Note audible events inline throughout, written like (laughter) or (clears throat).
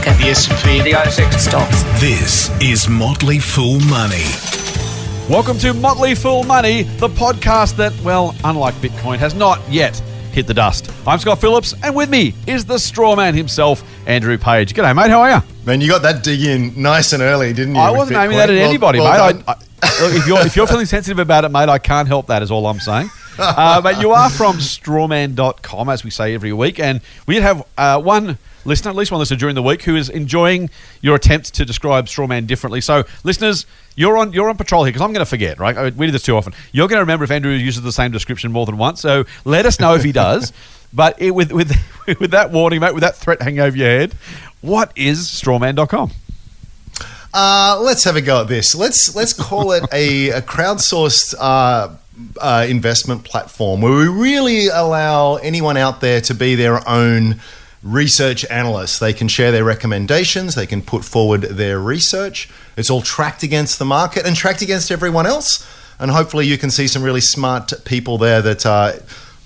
market. The S&P, The ASX Stocks. This is Motley Fool Money. Welcome to Motley Fool Money, the podcast that, well, unlike Bitcoin, has not yet hit the dust. I'm Scott Phillips, and with me is the straw man himself, Andrew Page. G'day, mate. How are you? Man, you got that dig in nice and early, didn't you? I wasn't aiming that at Well- anybody, well mate. I, I, look, if you're if you're feeling sensitive about it, mate, I can't help that. Is all I'm saying. Uh, but you are from strawman.com, as we say every week, and we did have uh, one listener, at least one listener during the week, who is enjoying your attempts to describe strawman differently. So, listeners, you're on you're on patrol here because I'm going to forget. Right, I- we do this too often. You're going to remember if Andrew uses the same description more than once. So, let us know if he does. (laughs) But it, with with (laughs) with that warning, mate, with that threat hanging over your head, what is strawman.com? Uh, let's have a go at this. Let's let's call it a, a crowdsourced uh, uh, investment platform where we really allow anyone out there to be their own research analysts. They can share their recommendations. They can put forward their research. It's all tracked against the market and tracked against everyone else. And hopefully, you can see some really smart people there that uh,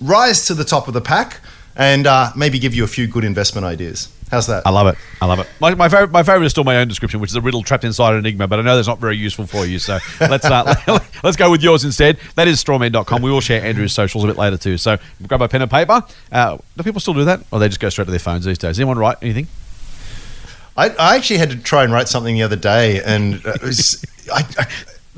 rise to the top of the pack and uh, maybe give you a few good investment ideas. How's that? I love it. I love it. My, my favorite, my favorite is still my own description, which is a riddle trapped inside an enigma. But I know that's not very useful for you. So (laughs) let's uh, (laughs) let's go with yours instead. That is strawman.com. We will share Andrew's socials a bit later too. So grab a pen and paper. Uh, do people still do that, or they just go straight to their phones these days? Anyone write anything? I, I actually had to try and write something the other day, and uh, it was, (laughs) I, I,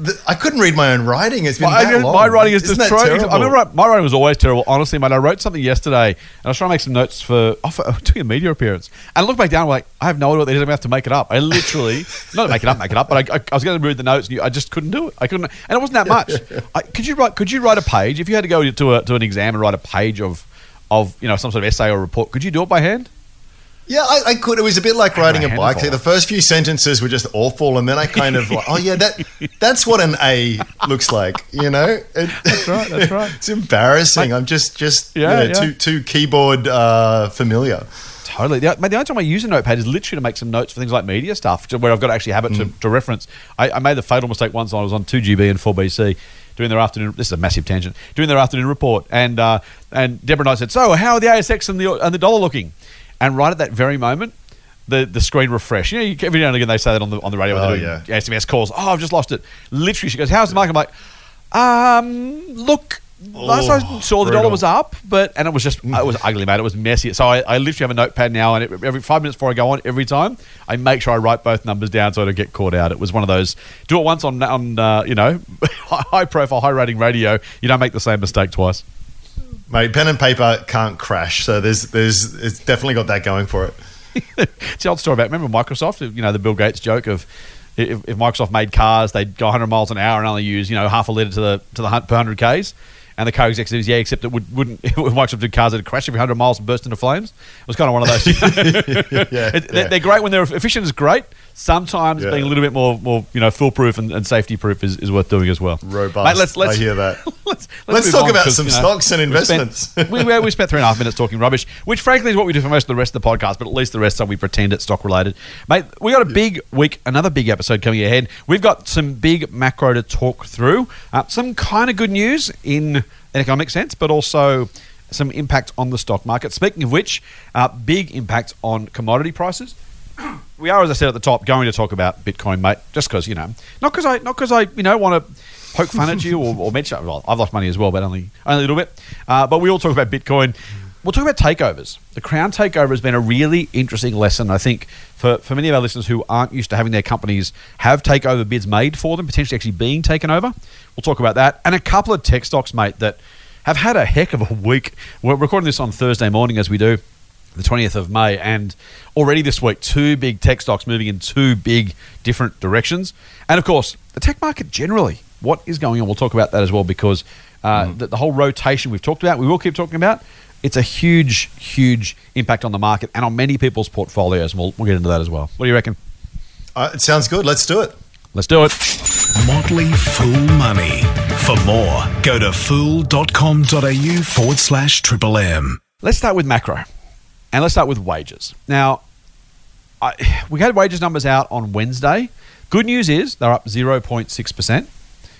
th- I couldn't read my own writing. It's been My, that long. my writing is Isn't destroyed. I remember my writing was always terrible. Honestly, mate, I wrote something yesterday, and I was trying to make some notes for, oh, for (laughs) oh, doing a media appearance. And I look back down, I'm like, I have no idea what they did. I'm going to have to make it up. I literally, (laughs) not make it up, make it up, but I, I, I was going to read the notes, and you, I just couldn't do it. I couldn't, and it wasn't that much. I, could you write? Could you write a page if you had to go to a, to an exam and write a page of, of you know, some sort of essay or report? Could you do it by hand? Yeah, I, I could. It was a bit like riding a bike. The first few sentences were just awful, and then I kind of like, oh yeah, that (laughs) that's what an A looks like. You know, that's right, that's right. (laughs) It's embarrassing. I'm just just Yeah, yeah, yeah. too too keyboard uh, familiar. Totally. The, the only time I use a notepad is literally to make some notes for things like media stuff, where I've got to actually have it to, to reference. I, I made the fatal mistake once. I was on 2GB and 4BC doing their afternoon. This is a massive tangent. Doing their afternoon report, and uh, and Deborah and I said, "So, how are the ASX and the and the dollar looking?" And right at that very moment. The, the screen refresh. You know, you, every now and again they say that on the on the radio when Oh, they're doing SMS calls. Oh, I've just lost it. Literally, she goes, "How's the market?" I'm like, um, look, last I Oh, saw the dollar was up, but and it was just it was ugly, mate. It was messy. So I, I literally have a notepad now, and it, every five minutes before I go on, every time I make sure I write both numbers down so I don't get caught out. It was one of those do it once on on uh, you know (laughs) high profile, high rating radio. You don't make the same mistake twice. Mate, pen and paper can't crash, so there's there's it's definitely got that going for it. (laughs) It's the old story about remember Microsoft. You know the Bill Gates joke of. If, if Microsoft made cars, they'd go 100 miles an hour and only use you know half a liter to the to the per 100 k's. And the car executives, yeah, except it would, wouldn't. (laughs) If Microsoft did cars, it'd crash every 100 miles and burst into flames. It was kind of one of those. (laughs) Yeah, It- yeah. they're great when they're efficient is great. Sometimes Yeah. being a little bit more, more you know, foolproof and, and safety proof is, is worth doing as well. Robust. Mate, let's, let's, I hear that. (laughs) let's, Let's move talk about some you know, stocks and we spent- investments. (laughs) we, we, spent three and a half minutes talking rubbish, which frankly is what we do for most of the rest of the podcast, but at least the rest of we pretend it's stock related. Mate, we got a big week, another big episode coming ahead. We've got some big macro to talk through, uh, some kind of good news in an economic sense, but also some impact on the stock market. Speaking of which, uh, big impact on commodity prices we are, as I said at the top, going to talk about Bitcoin, mate. Just because you know, not because I, not because I, you know, want to poke fun at you or, or mention. Well, I've lost money as well, but only only a little bit. Uh, but we all talk about Bitcoin. We'll talk about takeovers. The Crown takeover has been a really interesting lesson, I think, for, for many of our listeners who aren't used to having their companies have takeover bids made for them, potentially actually being taken over. We'll talk about that. And a couple of tech stocks, mate, that have had a heck of a week. We're recording this on Thursday morning as we do the 20th of May, and already this week, two big tech stocks moving in two big different directions. And of course, the tech market generally. What is going on? We'll talk about that as well because uh, the, the whole rotation we've talked about, we will keep talking about. It's a huge, huge impact on the market and on many people's portfolios. And we'll, we'll get into that as well. What do you reckon? Uh, it sounds good. Let's do it. Let's do it. Motley Fool Money. For more, go to fool.com.au forward slash triple M. Let's start with macro, and let's start with wages. Now, I, (sighs) we had wages numbers out on Wednesday. Good news is they're up 0.6%.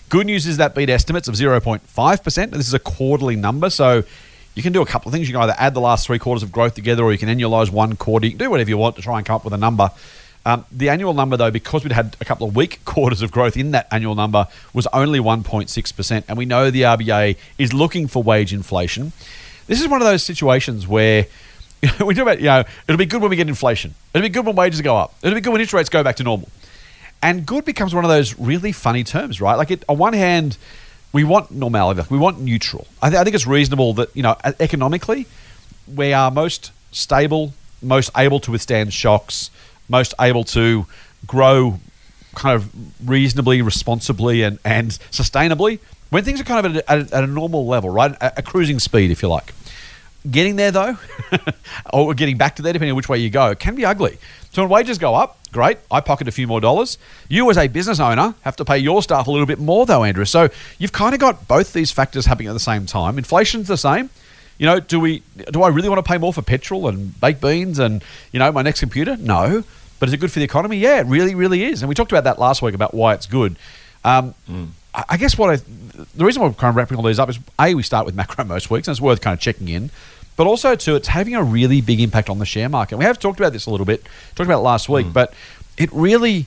Good news is that beat estimates of 0.5%. This is a quarterly number, so you can do a couple of things. You can either add the last three quarters of growth together, or you can annualize one quarter. You can do whatever you want to try and come up with a number. Um, the annual number, though, because we'd had a couple of weak (laughs) quarters of growth in that annual number, was only 1.6%. And we know the RBA is looking for wage inflation. This is one of those situations where (laughs) we talk about, you know, it'll be good when we get inflation. It'll be good when wages go up. It'll be good when interest rates go back to normal. And good becomes one of those really funny terms, right? Like, it, on one hand, we want normality, we want neutral. I, th- I think it's reasonable that, you know, economically, we are most stable, most able to withstand shocks most able to grow kind of reasonably, responsibly, and, and sustainably when things are kind of at a, at a normal level, right? A, a, cruising speed, if you like. Getting there, though, (laughs) or getting back to there, depending on which way you go, can be ugly. So when wages go up, great, I pocket a few more dollars. You, as a business owner, have to pay your staff a little bit more, though, Andrew. So you've kind of got both these factors happening at the same time. Inflation's the same. You know, do we? Do I really want to pay more for petrol and baked beans and you know my next computer? No. But is it good for the economy? Yeah, it really, really is. And we talked about that last week about why it's good. Um, mm. I, guess what I, the reason why we're kind of wrapping all these up is a we start with macro (laughs) most weeks, and it's worth kind of checking in. But also, too, it's having a really big impact on the share market. We have talked about this a little bit, talked about it last week, mm. but it really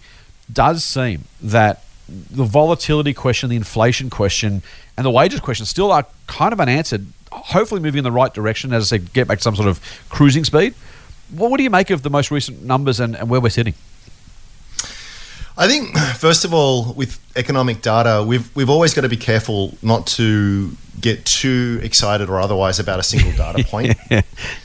does seem that the volatility question, the inflation question, and the wages question still are kind of unanswered. Hopefully, moving in the right direction as I say, get back to some sort of cruising speed. What, what do you make of the most recent numbers and, and where we're sitting? I think first of all, with economic data, we've we've always got to be careful not to get too excited or otherwise about a single data (laughs) point.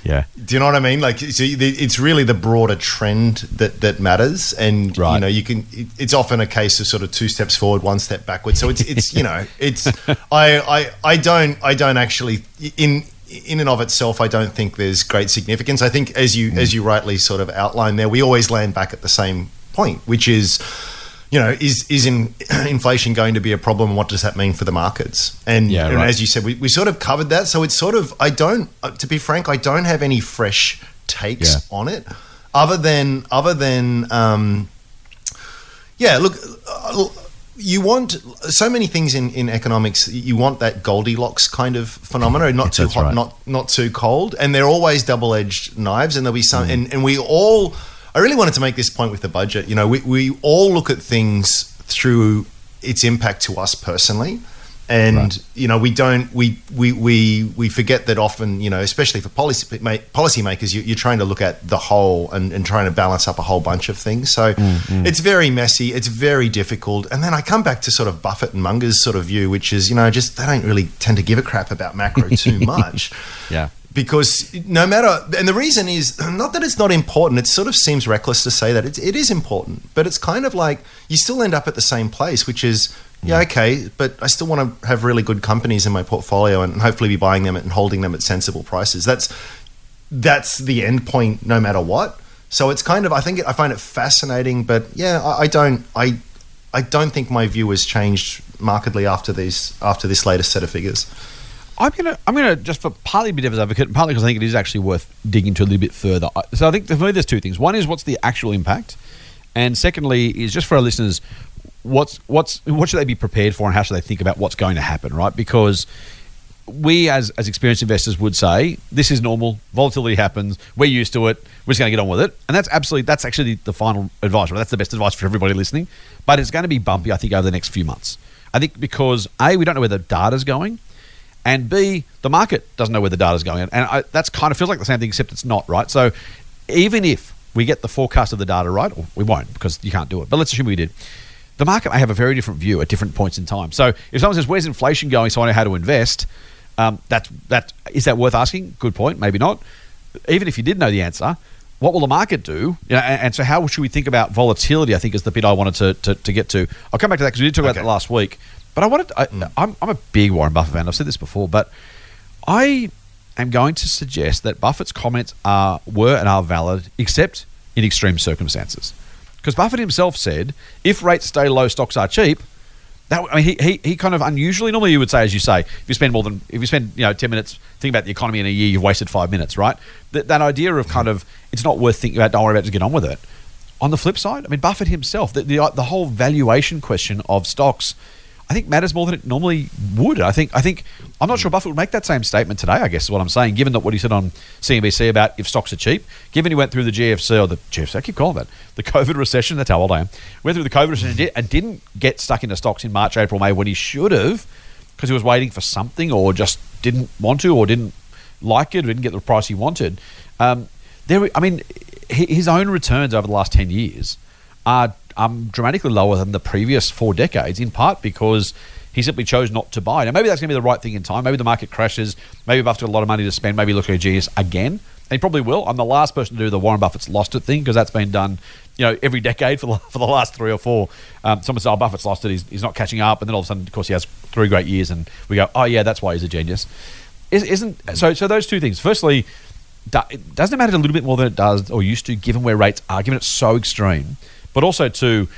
yeah. Do you know what I mean? Like, it's really the broader trend that that matters, and right. you know, you can. It's often a case of sort of two steps forward, one step backward. So it's it's you know, it's (laughs) I I I don't I don't actually in in and of itself, I don't think there's great significance. I think, as you mm. as you rightly sort of outline there, we always land back at the same point, which is, you know, is is in, (clears throat) inflation going to be a problem? What does that mean for the markets? And, yeah, and as you said, we, we sort of covered that. So it's sort of I don't, uh, to be frank, I don't have any fresh takes yeah. on it, other than other than. Um, yeah, look, uh, you want so many things in, in economics. You want that Goldilocks kind of phenomena, not too hot, right. not not too cold, and they're always double edged knives. And there'll be some, mm. and, and we all. I really wanted to make this point with the budget. You know, we, we all look at things through its impact to us personally and right. you know we don't we, we we we forget that often you know especially for policy policymakers you, are trying to look at the whole and, and, trying to balance up a whole bunch of things so mm, mm. it's very messy it's very difficult and then I come back to sort of Buffett and Munger's sort of view which is you know just they don't really tend to give a crap about macro too (laughs) much yeah because no matter and the reason is (clears throat) not that it's not important it sort of seems reckless to say that it, it is important but it's kind of like you still end up at the same place which is yeah, mm. okay, but I still want to have really good companies in my portfolio and hopefully be buying them and holding them at sensible prices. That's that's the end point, no matter what. So it's kind of I think it, I find it fascinating, but yeah, I, I don't I I don't think my view has changed markedly after these after this latest set of figures. I'm gonna I'm gonna just for partly be devil's advocate, partly because I think it is actually worth digging to a little bit further. So I think for me there's two things. One is what's the actual impact, and secondly is just for our listeners, what's what's what should they be prepared for and how should they think about what's going to happen, right? Because we as as experienced investors would say this is normal volatility happens we're used to it we're just going to get on with it and that's absolutely that's actually the final advice right? that's the best advice for everybody listening but it's going to be bumpy i think over the next few months i think because a we don't know where the data's going and b the market doesn't know where the data is going and I, that's kind of feels like the same thing except it's not right so even if we get the forecast of the data right or we won't because you can't do it but let's assume we did the market may have a very different view at different points in time. So if someone says, "Where's inflation going?" so I know how to invest. Um, that's that is that worth asking? Good point. Maybe not. Even if you did know the answer, what will the market do? You know, and, and, so how should we think about volatility? I think is the bit I wanted to, to, to get to. I'll come back to that because we did talk okay. about that last week. But I wanted. I, mm. I'm, I'm a big Warren Buffett fan. I've said this before, but I am going to suggest that Buffett's comments are were and are valid, except in extreme circumstances. Because Buffett himself said, if rates stay low, stocks are cheap. That, I mean, he, he, he kind of unusually, normally you would say, as you say, if you spend more than, if you spend, you know, 10 minutes thinking about the economy in a year, you've wasted five minutes, right? That, that idea of kind of, it's not worth thinking about, don't worry about it, just get on with it. On the flip side, I mean, Buffett himself, the, the, the whole valuation question of stocks, I think matters more than it normally would. I think I think I'm not sure Buffett would make that same statement today. I guess is what I'm saying. Given that what he said on CNBC about if stocks are cheap, given he went through the GFC or the GFC, I keep calling that the COVID recession. That's how old I am. Went through the COVID recession and, did, and didn't get stuck into stocks in March, April, May when he should have because he was waiting for something or just didn't want to or didn't like it or didn't get the price he wanted. Um, there, I mean, his own returns over the last ten years are um, dramatically lower than the previous four decades, in part because he simply chose not to buy. Now, maybe that's going to be the right thing in time. Maybe the market crashes. Maybe Buffett's got a lot of money to spend. Maybe look at a genius again. And he probably will. I'm the last person to do the Warren Buffett's lost it thing because that's been done, you know, every decade for the, (laughs) for the last three or four. Um, someone says, "Oh, Buffett's lost it. He's, he's not catching up," and then all of a sudden, of course, he has three great years, and we go, "Oh yeah, that's why he's a genius." Isn't so? So those two things. Firstly, doesn't it matter a little bit more than it does or used to, given where rates are, given it's so extreme but also to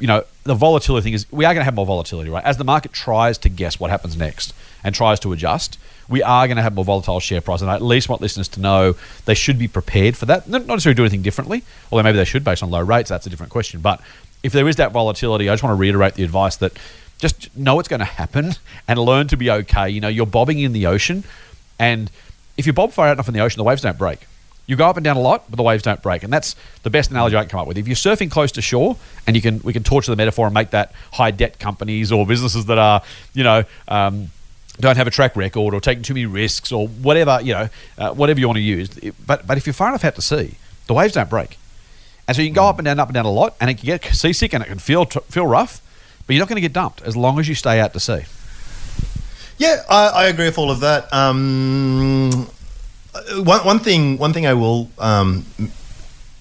you know the volatility thing is we are going to have more volatility right? As the market tries to guess what happens next and tries to adjust we are going to have more volatile share price. And I at least want listeners to know they should be prepared for that. Not necessarily do anything differently although maybe they should based on low rates. That's a different question. But if there is that volatility I just want to reiterate the advice that just know it's going to happen (laughs) and learn to be okay. You know you're bobbing in the ocean and if you bob far out enough in the ocean the waves don't break you go up and down a lot, but the waves don't break, and that's the best analogy I can come up with. If you're surfing close to shore, and you can, we can torture the metaphor and make that high debt companies or businesses that are, you know. Um, don't have a track record or taking too many risks or whatever you know, uh, whatever you want to use. But but if you're far enough out to sea, the waves don't break, and so you can go up and down, up and down a lot, and it can get seasick and it can feel feel rough, but you're not going to get dumped as long as you stay out to sea. Yeah, I, I agree with all of that. Um, one, one thing one thing I will um,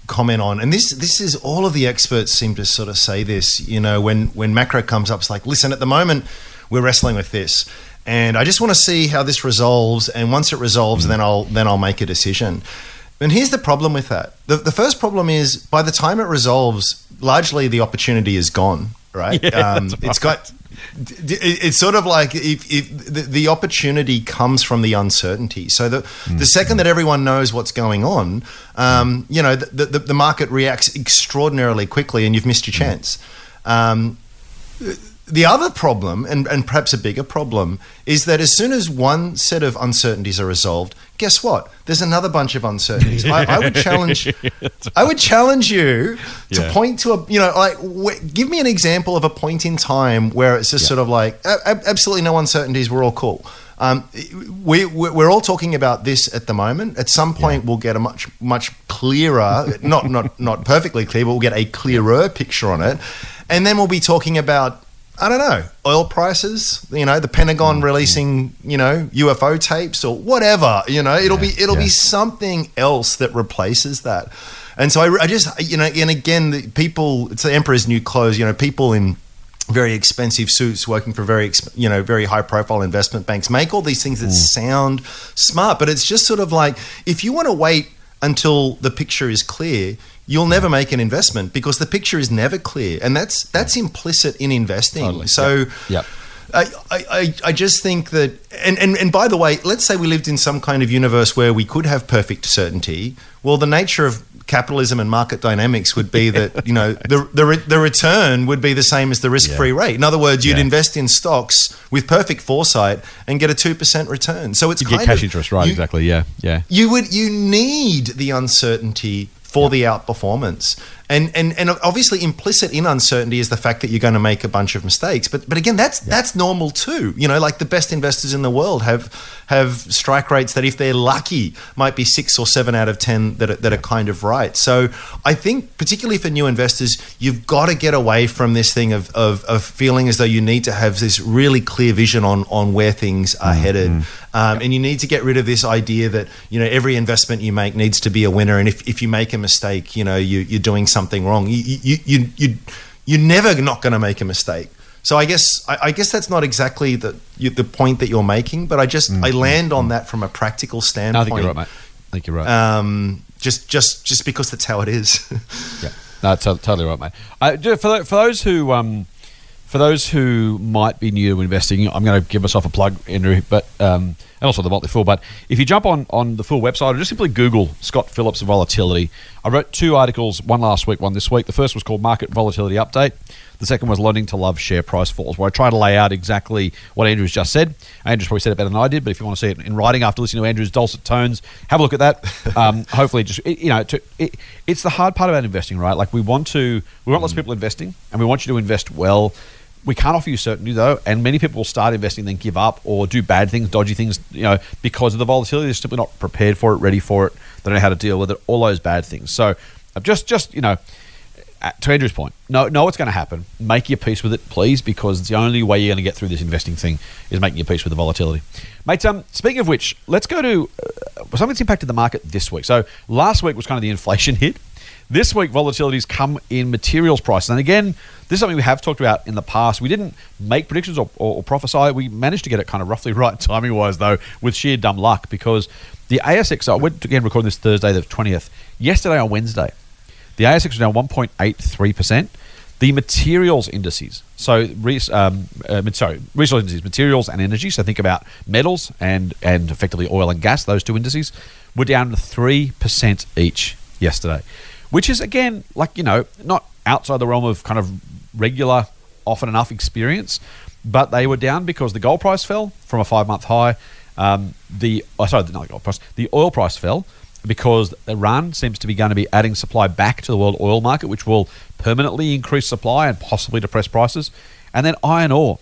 comment on, and this this is all of the experts seem to sort of say this. You know, when when macro comes up, it's like, listen, at the moment we're wrestling with this, and I just want to see how this resolves. And once it resolves, then I'll then I'll make a decision. And here's the problem with that. The, the first problem is by the time it resolves, largely the opportunity is gone. Right? (laughs) Yeah, um, It's got it's sort of like if, if the, the, opportunity comes from the uncertainty. So the mm. the second that everyone knows what's going on, um, you know, the, the, the, market reacts extraordinarily quickly, and you've missed your mm. chance. Um, the other problem, and, and perhaps a bigger problem, is that as soon as one set of uncertainties are resolved, guess what? There's another bunch of uncertainties. I, I, would challenge, (laughs) I would challenge you to yeah. point to a, you know, like give me an example of a point in time where it's just yeah. sort of like absolutely no uncertainties. We're all cool. Um, we, we're all talking about this at the moment. At some point, yeah. we'll get a much much clearer, not not not perfectly clear, but we'll get a clearer picture on it, and then we'll be talking about I don't know, oil prices, you know, the Pentagon mm-hmm. releasing, you know, UFO tapes or whatever, you know, it'll yeah, be it'll yeah. be something else that replaces that. And so I, I just, you know, and again, the people, it's the emperor's new clothes, you know, people in very expensive suits working for very you know very high profile investment banks make all these things that mm. sound smart but it's just sort of like if you want to wait until the picture is clear you'll never make an investment because the picture is never clear, and that's that's implicit in investing. Totally. So. Yep. yep. I, I, I just think that, and, and, and by the way, let's say we lived in some kind of universe where we could have perfect certainty. Well, the nature of capitalism and market dynamics would be that you know the the, re- the return would be the same as the risk free yeah. rate. In other words, you'd yeah. invest in stocks with perfect foresight and get a two percent return. So it's you get cash of, interest, right? You, exactly. Yeah, yeah. You would you need the uncertainty for the outperformance. And, and and obviously implicit in uncertainty is the fact that you're going to make a bunch of mistakes. But but again, that's that's normal too. You know, like the best investors in the world have have strike rates that if they're lucky might be six or seven out of ten that are, that are kind of right. So I think particularly for new investors, you've got to get away from this thing of, of, of feeling as though you need to have this really clear vision on on where things are mm-hmm. headed. Um, and you need to get rid of this idea that you know every investment you make needs to be a winner, and if, if you make a mistake, you know you, you're doing something wrong. You you you, you you're never not going to make a mistake. So I guess I, I, guess that's not exactly the you, the point that you're making, but I just mm-hmm. I land on that from a practical standpoint. I think you're right, mate. I think you're right. Um, just just just because that's how it is. (laughs) yeah, no, t- totally right, mate. I, for for those who um, for those who might be new to investing, I'm going to give myself a plug, Andrew, but um, and also the Motley Fool. But if you jump on on the Fool website or just simply Google Scott Phillips volatility, I wrote two articles, one last week, one this week. The first was called Market Volatility Update. The second was Learning to Love Share Price Falls, where I try to lay out exactly what Andrew's just said. Andrew's probably said it better than I did, but if you want to see it in writing after listening to Andrew's dulcet tones, have a look at that. (laughs) Um, hopefully, just you know, to, it, it's the hard part about investing, right? Like we want to, we want lots of people investing, and we want you to invest well. We can't offer you certainty though, and many people will start investing, then give up or do bad things, dodgy things, you know, because of the volatility. They're simply not prepared for it, ready for it. They don't know how to deal with it. All those bad things. So, just, just you know, to Andrew's point, know, know what's going to happen. Make your peace with it, please, because it's the only way you're going to get through this investing thing is making your peace with the volatility. Mate, um, speaking of which, let's go to uh, something that's impacted the market this week. So last week was kind of the inflation (laughs) hit. This week, volatility's come in materials prices. And again, this is something we have talked about in the past. We didn't make predictions or, or, or prophesy. We managed to get it kind of roughly (laughs) right timing wise, though, with sheer dumb luck because the ASX, I went again recording this Thursday, the 20th, yesterday on Wednesday, the ASX was down 1.83%. The materials indices, so um, uh, sorry, resource indices, materials and energy. So think about metals and and effectively oil and gas. Those two indices were down three percent each yesterday, which is again like you know not outside the realm of kind of regular, often enough experience, but they were down because the gold price fell from a five month high. Um, the oh, sorry, not the gold price, the oil price fell because Iran seems to be going to be adding supply back to the world oil market, which will permanently increase supply and possibly depress prices. And then iron ore.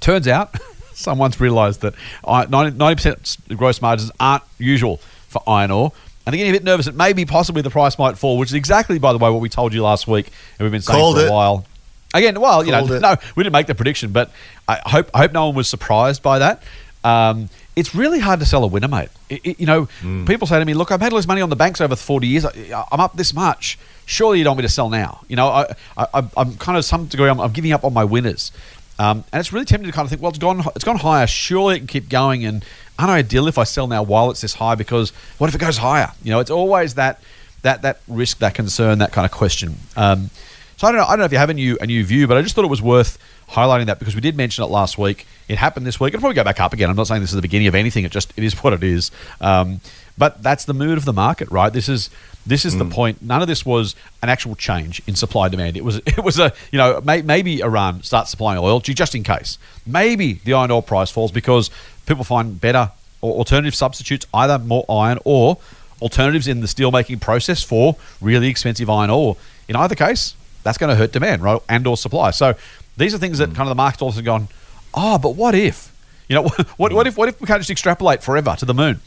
Turns out, (laughs) someone's realised that 90% gross margins aren't usual for iron ore. And they're getting a bit nervous that maybe possibly the price might fall, which is exactly, by the way, what we told you last week and we've been saying Called for a it. while. Again, well, you know, it. (laughs) no, we didn't make the prediction, but I hope I hope no one was surprised by that. Um, it's really hard to sell a winner, mate. It- it- you know, Mm. people say to me, "Look, I've had all this money on the banks over forty years. I, I'm up this much. Surely you don't want me to sell now." You know, I, I, I'm kind of some degree. I'm, I'm giving up on my winners, um, and it's really tempting to kind of think, "Well, it's gone. It's gone higher. Surely it can keep going." And aren't I ideal if I sell now while it's this high? Because what if it goes higher? You know, it's always that that that risk, that concern, that kind of question. Um, so I don't know. I don't know if you have a new a new view, but I just thought it was worth highlighting that because we did mention it last week. It happened this week. It'll probably go back up again. I'm not saying this is the beginning of anything. It just it is what it is. Um, but that's the mood of the market, right? This is this is the mm. point. None of this was an actual change in supply demand. It was (laughs) it was a you know may, maybe Iran starts supplying oil just in case. Maybe the iron ore price falls because people find better or alternative substitutes, either more iron or alternatives in the steelmaking process for really expensive iron ore. In either case, that's going to hurt demand, right, and or supply. So these are things that mm. kind of the market's also gone, oh, but what if? You know, (laughs) what, what mm. if what if we can't just extrapolate forever to the moon?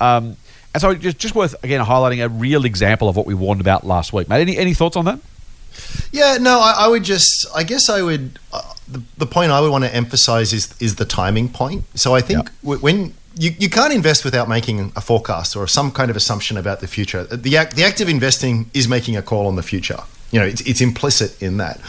Um, and so just, just worth again highlighting a real example of what we warned about last week, mate. Any any thoughts on that? Yeah, no, I, I would just, I guess I would, uh, the, the point I would want to emphasize is is the timing point. So I think Yeah. when you, you can't invest without making a forecast or some kind of assumption about the future. The act, the act of investing is making a call on the future. You know, it's, it's implicit in that.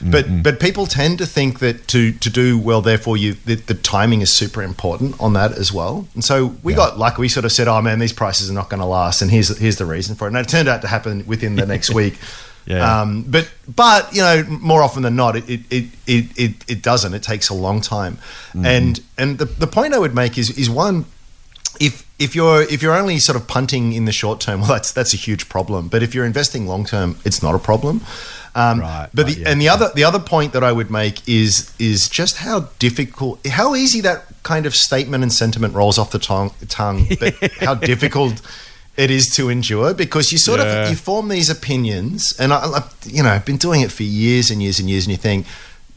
But but people tend to think that to to do well, therefore you the, the timing is super important on that as well. And so we got like we sort of said, oh man, these prices are not going to last, and here's here's the reason for it. And it turned out to happen within the next (laughs) week. Yeah. Um, but but you know more often than not it it, it, it, it it doesn't it takes a long time and and the, the point I would make is is one if if you're if you're only sort of punting in the short term well that's that's a huge problem but if you're investing long term it's not a problem um, Right, but right, the, yeah, and the other the other point that I would make is is just how difficult how easy that kind of statement and sentiment rolls off the tongue, tongue (laughs) but how difficult it is to endure because you sort Yeah. of you form these opinions and I, I you know I've been doing it for years and years and years and you think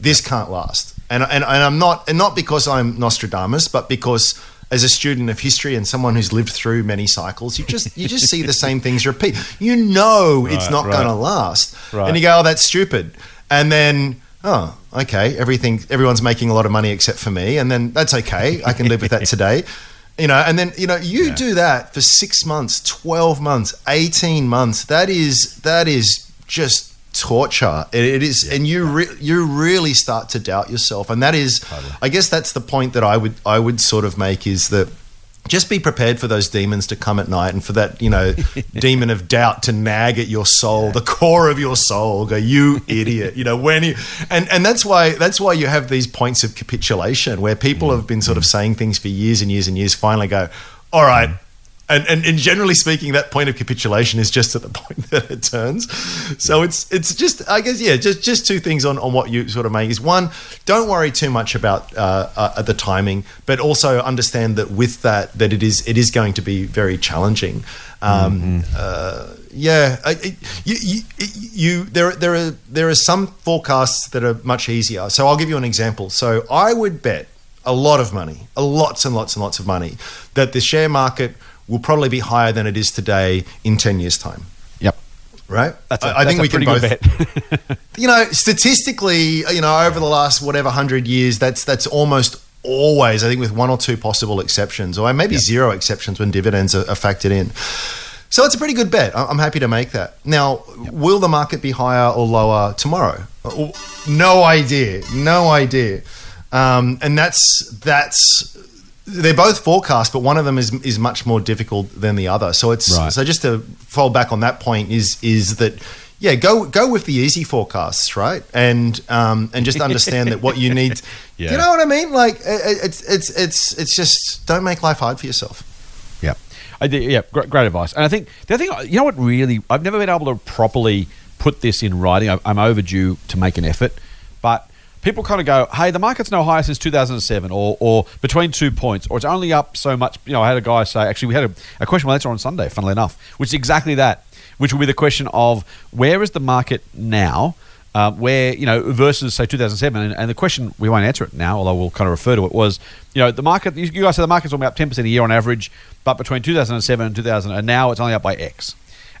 this can't last. And and, and I'm not and not because I'm Nostradamus but because as a student of history and someone who's lived through many cycles you just you just see the (laughs) same things repeat. You know it's not right. going to last. Right. and you go oh that's stupid. And then oh okay everything everyone's making a lot of money except for me and then that's okay I can live with that (laughs) today. You know and then you know you do that for 6 months 12 months 18 months that is that is just torture. It, it is and you re- you really start to doubt yourself. And that is i guess that's the point that i would i would sort of make is that just be prepared for those demons to come at night and for that, you know, (laughs) demon of doubt to nag at your soul, the core of your soul, go, you idiot. You know, when you and, and that's why that's why you have these points of capitulation where people mm. have been sort of mm. saying things for years and years and years, finally go, All right, and, and, and generally speaking, that point of capitulation is just at the (laughs) point that it turns. So it's it's just I guess yeah, just just two things on, on what you sort of make is one, don't worry too much about uh, uh, the timing, but also understand that with that that it is it is going to be very challenging. Um, uh, yeah, I- it- you, you, you there there are there are some forecasts that are much easier. So I'll give you an example. So I would bet a lot of money, lots and lots and lots of money, that the share market will probably be higher than it is today in 10 years' time. Yep. Right? That's a, I, I that's think we can pretty both. bet. (laughs) You know, statistically, you know, over the last whatever hundred years, that's that's almost always. I think with one or two possible exceptions, or maybe zero exceptions when dividends are, are factored in. So it's a pretty good bet. I'm happy to make that. Now, will the market be higher or lower tomorrow? Uh, No idea. No idea. Um, and that's that's they're both forecast, but one of them is is much more difficult than the other. So it's Right. so just to fall back on that point is is that yeah go go with the easy forecasts right and um, and just understand that what you need (laughs) Yeah. you know what I mean like it- it's it's it's it's just don't make life hard for yourself. Yeah, I yeah, great, great advice. And I think the other thing, you know, what really, I've never been able to properly put this in writing. I- I'm overdue to make an effort, people kind of go, "Hey, the market's no higher since 2007, or or between two points, or it's only up so much." You know, I had a guy say, actually, we had a, a question later on Sunday, funnily enough, which is exactly that, which will be the question of where is the market now. Uh, where you know versus say 2007 and, and the question we won't answer it now although we'll kind of refer to it was you know the market you you guys said the market's only up 10% a year on average but between 2007 and 2000 and now it's only up by x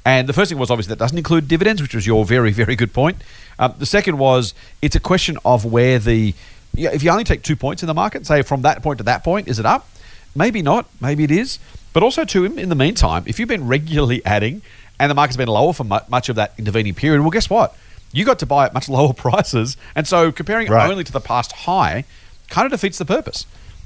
and the first thing was obviously that doesn't include dividends which was your very very good point. Um, the second was it's a question of where the yeah, if you only take two points in the market say from that point to that point is it up? Maybe not maybe it is. But also to in, in the meantime if you've been regularly (laughs) adding and the market's been lower for mu- much of that intervening period well guess what? You got to buy at much (laughs) lower prices, and so comparing Right. only to the past high kind of defeats the purpose.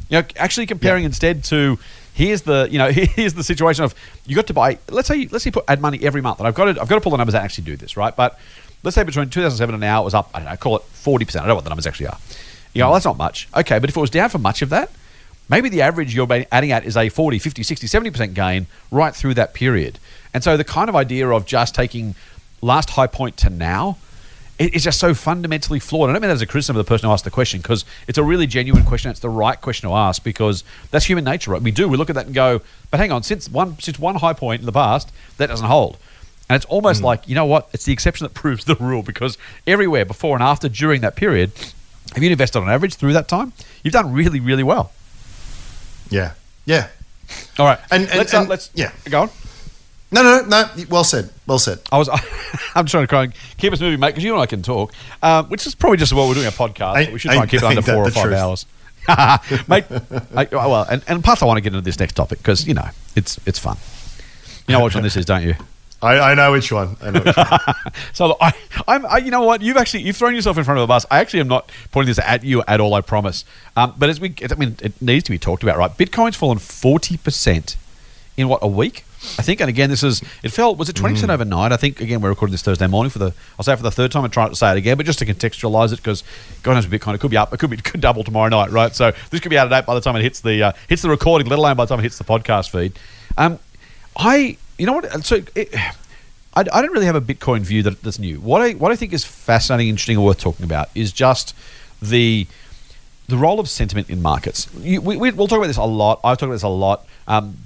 You know, actually comparing instead to here's the you know (laughs) here's the situation of you got to buy. Let's say let's say put add money every month, and I've got to I've got to pull the numbers that actually do this right, but let's say between 2007 and now it was up. I don't know, call it 40 percent. I don't know what the numbers actually are. You know, well, oh, that's not much. Okay, but if it was down for much of that, maybe the average you're adding at is a 40, 50, 60, 70% gain right through that period. And so the kind of idea of just taking last high point to now it's just so fundamentally flawed. I don't mean that as a criticism of the person who asked the question because it's a really genuine question. It's the right question to ask because that's human nature, right? We do. We look at that and go, but hang on, since one since one high point in the past, that doesn't hold. And it's almost like, you know what? It's the exception that (laughs) proves the rule because everywhere before and after during that period, if you invested on average through that time, you've done really, really well. Yeah. Yeah. All right. And- and- let's, uh, and- let's yeah. go on. No, no, no. No well said. Well said. I was, (laughs) I'm trying to try and keep us moving, mate, because you and I can talk, um, which is probably just what we're doing a podcast. Ain't- but we should try and keep it under four or five truth? hours, (laughs) mate. I, well, and, and plus, I want to get into this next topic because you know it's it's fun. You know which one this is, don't you? (laughs) I, I know which one. I know which one. So look, I, I'm, I, you know what? You've actually you've thrown yourself in front of the bus. I actually am not pointing this at you at all. I promise. Um, but as we, I mean, it needs to be talked about, right? Bitcoin's fallen forty percent in what a week. I think, and again, this is it fell. Was it twenty Mm. percent overnight? I think again we're recording this Thursday morning for the. I'll say it for the third time and try not to say it again, but just to contextualize it because God knows Bitcoin it could be up, it could be it (laughs) could double tomorrow night, right? So this could be out of date by the time it hits the uh, hits the recording, let alone by the time it hits the podcast feed. Um, I, you know what? So it, I, I don't really have a Bitcoin view that, that's new. What I what I think is fascinating, interesting, and worth talking about is just the the role of sentiment in markets. You, we, we, we'll talk about this a lot. I've talked about this a lot. Um,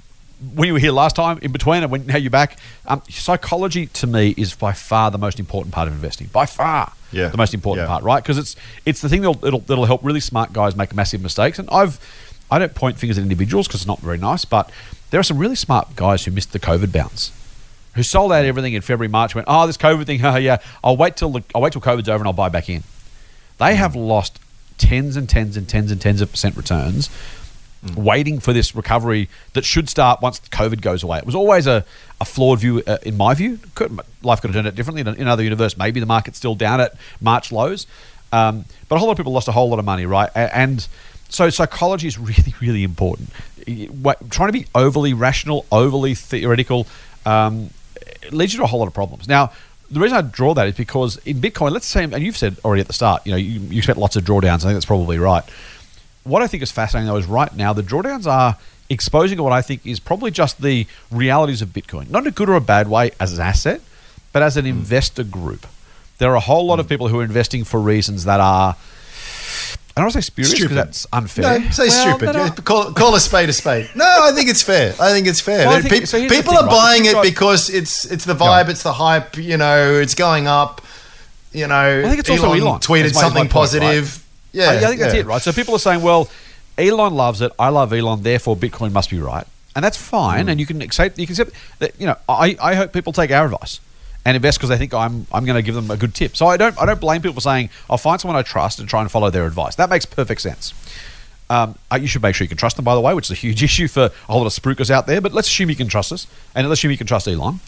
when you were here last time, in between, and when now you're back, um, psychology to me is by far the most important part of investing. By far, Yeah. the most important Yeah. part, right? Because it's it's the thing that'll, it'll, that'll help really smart guys make massive mistakes. And I've I don't point fingers at individuals because it's not very nice, but there are some really smart guys who missed the COVID bounce who sold out everything in February, March, went, oh, this COVID thing, oh, (laughs) yeah, I'll wait till the, I'll wait till COVID's over and I'll buy back in. They have lost tens and tens and tens and tens of percent returns waiting for this recovery that should start once COVID goes away. It was always a, a flawed view, uh, in my view. Could, life could have turned out differently in, another universe. Maybe the market's still down at March lows. Um, but a whole lot of people lost a whole lot of money, right? And so psychology is (laughs) really, really important. Trying to be overly rational, overly theoretical, um, leads you to a whole lot of problems. Now, the reason I draw that is because in Bitcoin, let's say, and you've said already at the start, you know, you, you expect lots of drawdowns. I think that's probably right. What I think is fascinating though is right now the drawdowns are exposing what I think is probably just the realities of Bitcoin, not in a good or a bad way as an asset, but as an hmm. investor group. There are a whole lot of hmm. people who are investing for reasons that are. I don't want to say spurious because that's unfair. No, say Well, stupid. Call, call a spade a spade. No, I think it's fair. I think it's fair. Well, think- pe- so people thing, are right? buying it because it's it's the vibe, it's the hype. You know, it's going up. You know, I think it's also Elon. tweeted something positive. point, right? Yeah, I, I think that's it, right? So people are saying, well, Elon loves it. I love Elon. Therefore, Bitcoin must be right, and that's fine. Mm. And you can accept. You can accept that. You know, I, I hope people take our advice and invest because they think I'm I'm going to give them a good tip. So I don't I don't blame people for saying I'll find someone I trust and try and follow their advice. That makes perfect sense. Um, uh, you should make sure you can trust them, by the way, which is a huge (laughs) issue for a whole lot of spruikers out there. But let's assume you can trust us, and let's assume you can trust Elon.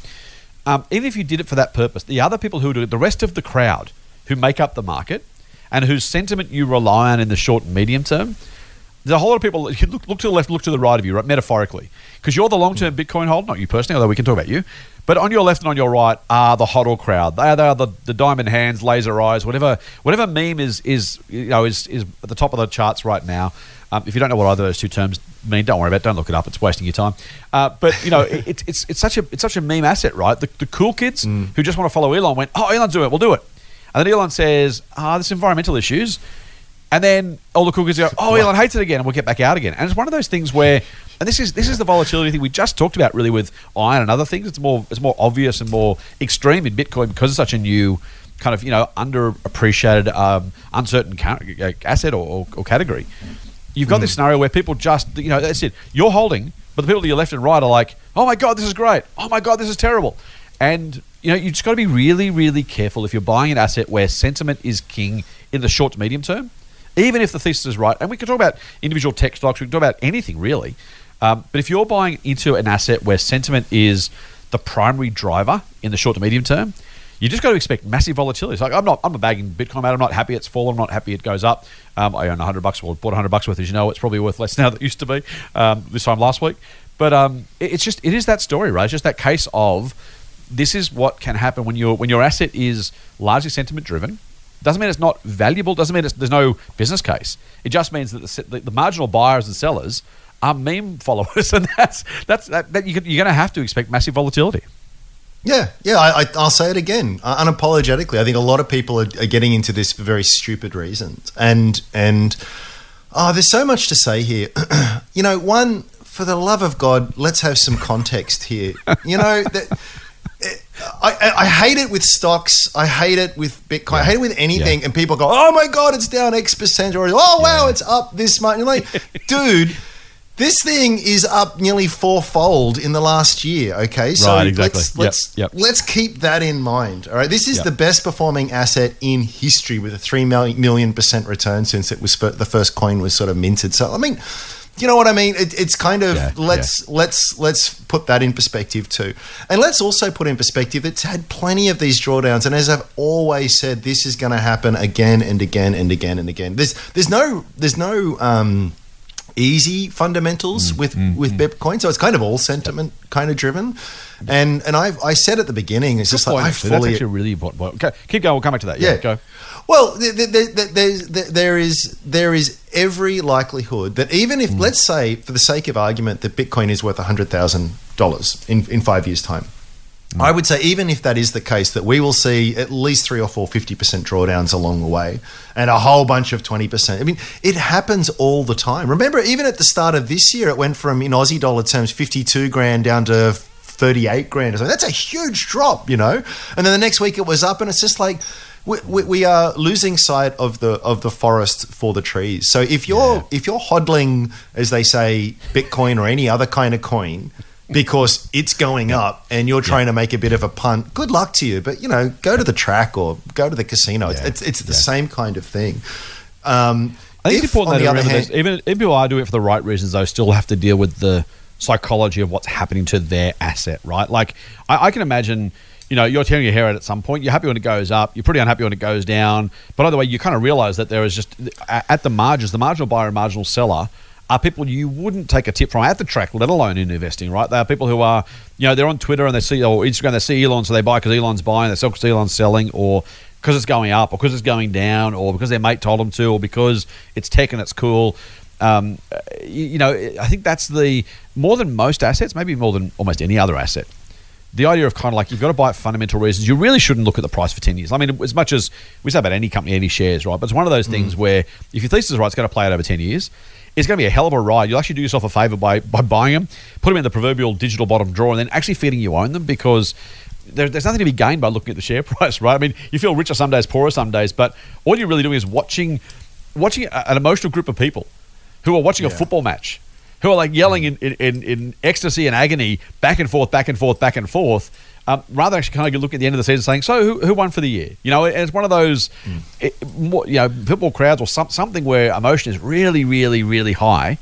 Um, even if you did it for that purpose, the other people who do it, the rest of the crowd who make up the market and whose sentiment you rely on in the short and medium term, there's a whole lot of people. You (laughs) look, look to the left, look to the right of you, right, metaphorically, because you're the long-term Bitcoin holder, not you personally, although we can talk about you. But on your left and on your right are the hodl crowd. They are, they are the, the diamond hands, laser eyes, whatever whatever meme is is you know is, is at the top of the charts right now. Um, if you don't know what either of those two terms mean, don't worry about. it. Don't look it up. It's wasting your time. Uh, but you know, (laughs) it, it's it's it's such a it's such a meme asset, right? The, the cool kids who just want to follow Elon went, oh, Elon's doing it. We'll do it. And then Elon says, ah, this environmental issues. And then all the cool kids go, oh, Elon hates it again, and we'll get back out again. And it's one of those things where, and this is this is the volatility thing we just talked about, really, with iron and other things. It's more it's more obvious and more extreme in Bitcoin because it's such a new kind of you know underappreciated, um, uncertain ca- uh, asset or, or, or category. You've got this scenario where people just you know that's it. You're holding, but the people to your left and right are like, oh my god, this is great. Oh my god, this is terrible. And you know you just got to be really really careful if you're buying an asset where sentiment is king in the short to medium term even if the thesis is right, and we can talk about individual tech stocks, we can talk about anything really. Um, but if you're buying into an asset where sentiment is the primary driver in the short to medium term, you just got to expect massive volatility. It's like I'm not, I'm not bagging Bitcoin, mate. I'm not happy it's fallen. I'm not happy it goes up. Um, I own 100 bucks, well, bought 100 bucks worth. As you know, it's probably worth less (laughs) now than it used to be um, this time last week. But um, it- it's just, it is that story, right? It's just that case of this is what can happen when your when your asset is largely sentiment driven. Doesn't mean it's not valuable. Doesn't mean there's no business case. It just means that the, the, the marginal buyers and sellers are meme (laughs) followers, and that's that's that, that you, you're going to have to expect massive volatility. Yeah, yeah. I, I, I'll say it again, uh, unapologetically. I think a lot of people are, are getting into this for very stupid reasons, and and oh, there's so much to say here. (clears throat) you know, one for the love of God, let's have some context here. You know that. I, I, I hate it with stocks. I hate it with Bitcoin. I hate it with anything. Yeah. And people go, "Oh my god, it's down X percent," or "Oh wow, it's up this much." And you're like, dude, this thing is up nearly fourfold in the last year. Okay, so Right, exactly. let's let's yep. let's keep that in mind. All right, this is Yep. the best performing asset in history with a three million million percent return since it was the first coin was sort of minted. So I mean. You know what I mean? It, it's kind of Yeah, let's let's let's put that in perspective too, and let's also put in perspective it's had plenty of these drawdowns, and as I've always said, this is going to happen again and again and again and again. There's there's no there's no um, easy fundamentals mm. with mm. with mm. Bitcoin, so it's kind of all sentiment kind of driven, and and I I said at the beginning, it's just Good like point, I actually. That's fully actually a really important point. Okay, keep going. We'll come back to that. Yeah, yeah. go. Well, th- th- th- th- there's, th- there is there is every likelihood that even Mm. if, let's say, for the sake of argument, that Bitcoin is worth hundred thousand dollars in in five years' time. Mm. I would say, even if that is the case, that we will see at least three or four 50% drawdowns along the way and a whole bunch of 20%. I mean, it happens all the time. Remember, even at the start of this year, it went from, in Aussie dollar terms, 52 grand down to 38 grand or something. That's a huge drop, you know? And then the next week it was up, and it's just like, we, we, we are losing sight of the of the forest for the trees. So if you're Yeah. if you're hodling, as they say, Bitcoin or any other kind of coin, because it's going up and you're trying to make a bit of a punt, good luck to you. But you know, go to the track or go to the casino. It's it's, it's the same kind of thing. Um, I think if, it's important that remember hand, this, even if people are doing it for the right reasons, though, still have to deal with the psychology of what's happening to their asset, right? Like, I, I can imagine you know, you're tearing your hair out at some point. You're happy when it goes up. You're pretty unhappy when it goes down. But either way, you kind of realize that there is just at the margins, the marginal buyer and marginal seller are people you wouldn't take a tip from at the track, let alone in investing, right? They are people who are, you know, they're on Twitter and they see or Instagram, they see Elon, so they buy because Elon's buying, they sell because Elon's selling, or because it's going up, or because it's going down, or because their mate told them to, or because it's tech and it's cool. Um, you, you know, I think that's the more than most assets, maybe more than almost any other asset the idea of kind of like you've got to buy it for fundamental reasons. You really shouldn't look at the price for 10 years. I mean, as much as we say about any company, any shares, right? But it's one of those things where if your thesis is right, it's going to play out over 10 years. It's going to be a hell of a ride. You'll actually do yourself a favor by, by buying them, put them in the proverbial digital bottom drawer, and then actually feeling you own them because there, there's nothing to be gained by looking at the share (laughs) price, right? I mean, you feel richer some days, poorer some days, but all you're really doing is watching, watching an emotional group of people who are watching a football match, who are like yelling mm. in, in, in, in ecstasy and agony, back and forth, back and forth, back and forth. Um, rather actually kind of look at the end of the season saying, so who, who won for the year? You know, and it's one of those, it, more, you know, football crowds or some, something where emotion is really, really, really high.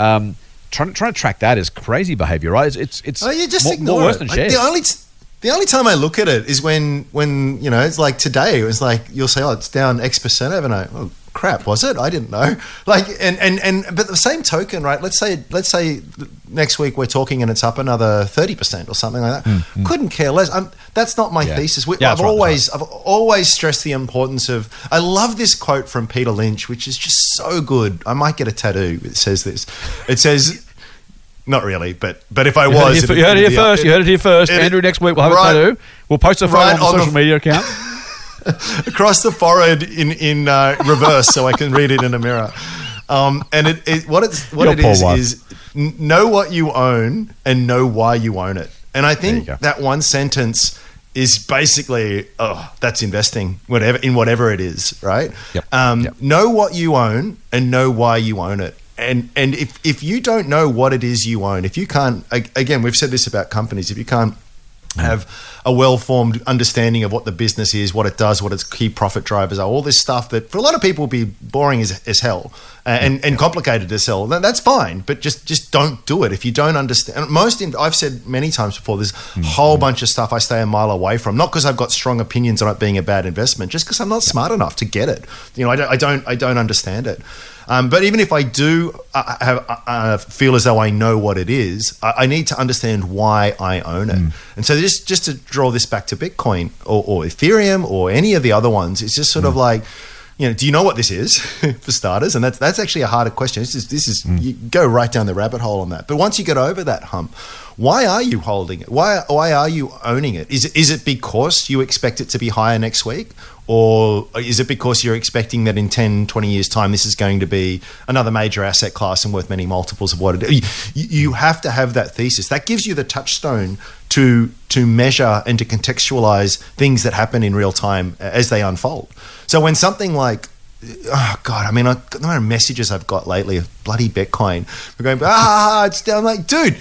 Um, trying, trying to track that is crazy behavior, right? It's, it's, it's Oh, you just more, ignore more worse it. than Like, shares. the only t- the only time I look at it is when when you know it's like today. It was like you'll say, "Oh, it's down X percent overnight." Oh, crap, was it? I didn't know. (laughs) Like, and and and but the same token, right? Let's say let's say next week we're talking and it's up another thirty percent or something like that. Mm, mm. Couldn't care less. I'm, that's not my Yeah. thesis. We, Yeah, I've that's right, always I've always stressed the importance of. I love this quote from Peter Lynch, which is just so good. I might get a tattoo. It says this. It says. Not really, but but if I You was, it you heard it here first. You heard it here first. it- Andrew, next week we'll have right- a tattoo. We'll post a photo right on the on the- social media account. (laughs) (laughs) across the forehead in in uh, reverse, so I can read it in a mirror. Um, and it, it what it's what Your it is wife. is know what you own and know why you own it. And I think that one sentence is basically oh that's investing whatever in whatever it is right Yep. Um, Yep. know what you own and know why you own it and and if if you don't know what it is you own if you can't again we've said this about companies if you can't have a well-formed understanding of what the business is, what it does, what its key profit drivers are, all this stuff that for a lot of people will be boring as, as hell uh, and, and complicated as hell. That's fine, but just just don't do it if you don't understand. Most in, I've said many times before, there's a whole bunch of stuff I stay a mile away from, not because I've got strong opinions on it being a bad investment, just because I'm not smart enough to get it. You know, I don't I don't, I don't understand it. Um, but even if I do uh, have, uh, uh, feel as though I know what it is, I, I need to understand why I own it. And so just just to draw this back to Bitcoin or, or Ethereum or any of the other ones, it's just sort of like, you know, do you know what this is (laughs) for starters? And that's that's actually a harder question. This is this is you go right down the rabbit hole on that. But once you get over that hump, why are you holding it? Why why are you owning it? Is it is it because you expect it to be higher next week? Or is it because you're expecting that in 10, 20 years' time, this is going to be another major asset class and worth many multiples of what it is? You, have to have that thesis. That gives you the touchstone to, to measure and to contextualize things that happen in real time as they unfold. So when something like oh god, I mean, I, the amount of messages I've got lately of bloody Bitcoin, we're going, ah, it's down. Like, dude,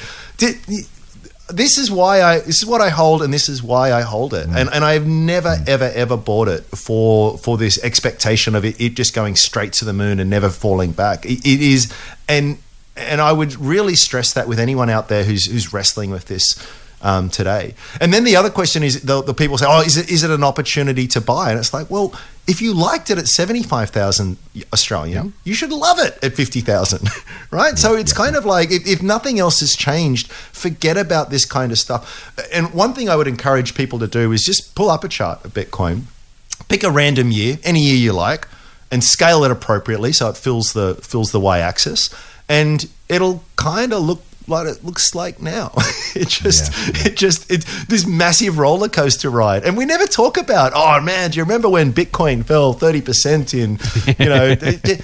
this is why I, this is what I hold, and this is why I hold it, mm. and and I've never ever ever bought it for for this expectation of it, it just going straight to the moon and never falling back. It, it is, and and I would really stress that with anyone out there who's who's wrestling with this um, today. And then the other question is the, the people say, oh, is it is it an opportunity to buy? And it's like, well, if you liked it at seventy five thousand Australian, you should love it at fifty thousand, (laughs) right? so it's kind of like if, if nothing else has changed, forget about this kind of stuff. And one thing I would encourage people to do is just pull up a chart of Bitcoin, pick a random year, any year you like, and scale it appropriately so it fills the fills the y axis, and it'll kind of look like it looks like now. (laughs) (laughs) it just it just it's this massive roller coaster ride. And we never talk about, oh man, do you remember when Bitcoin fell 30% in, you know, (laughs)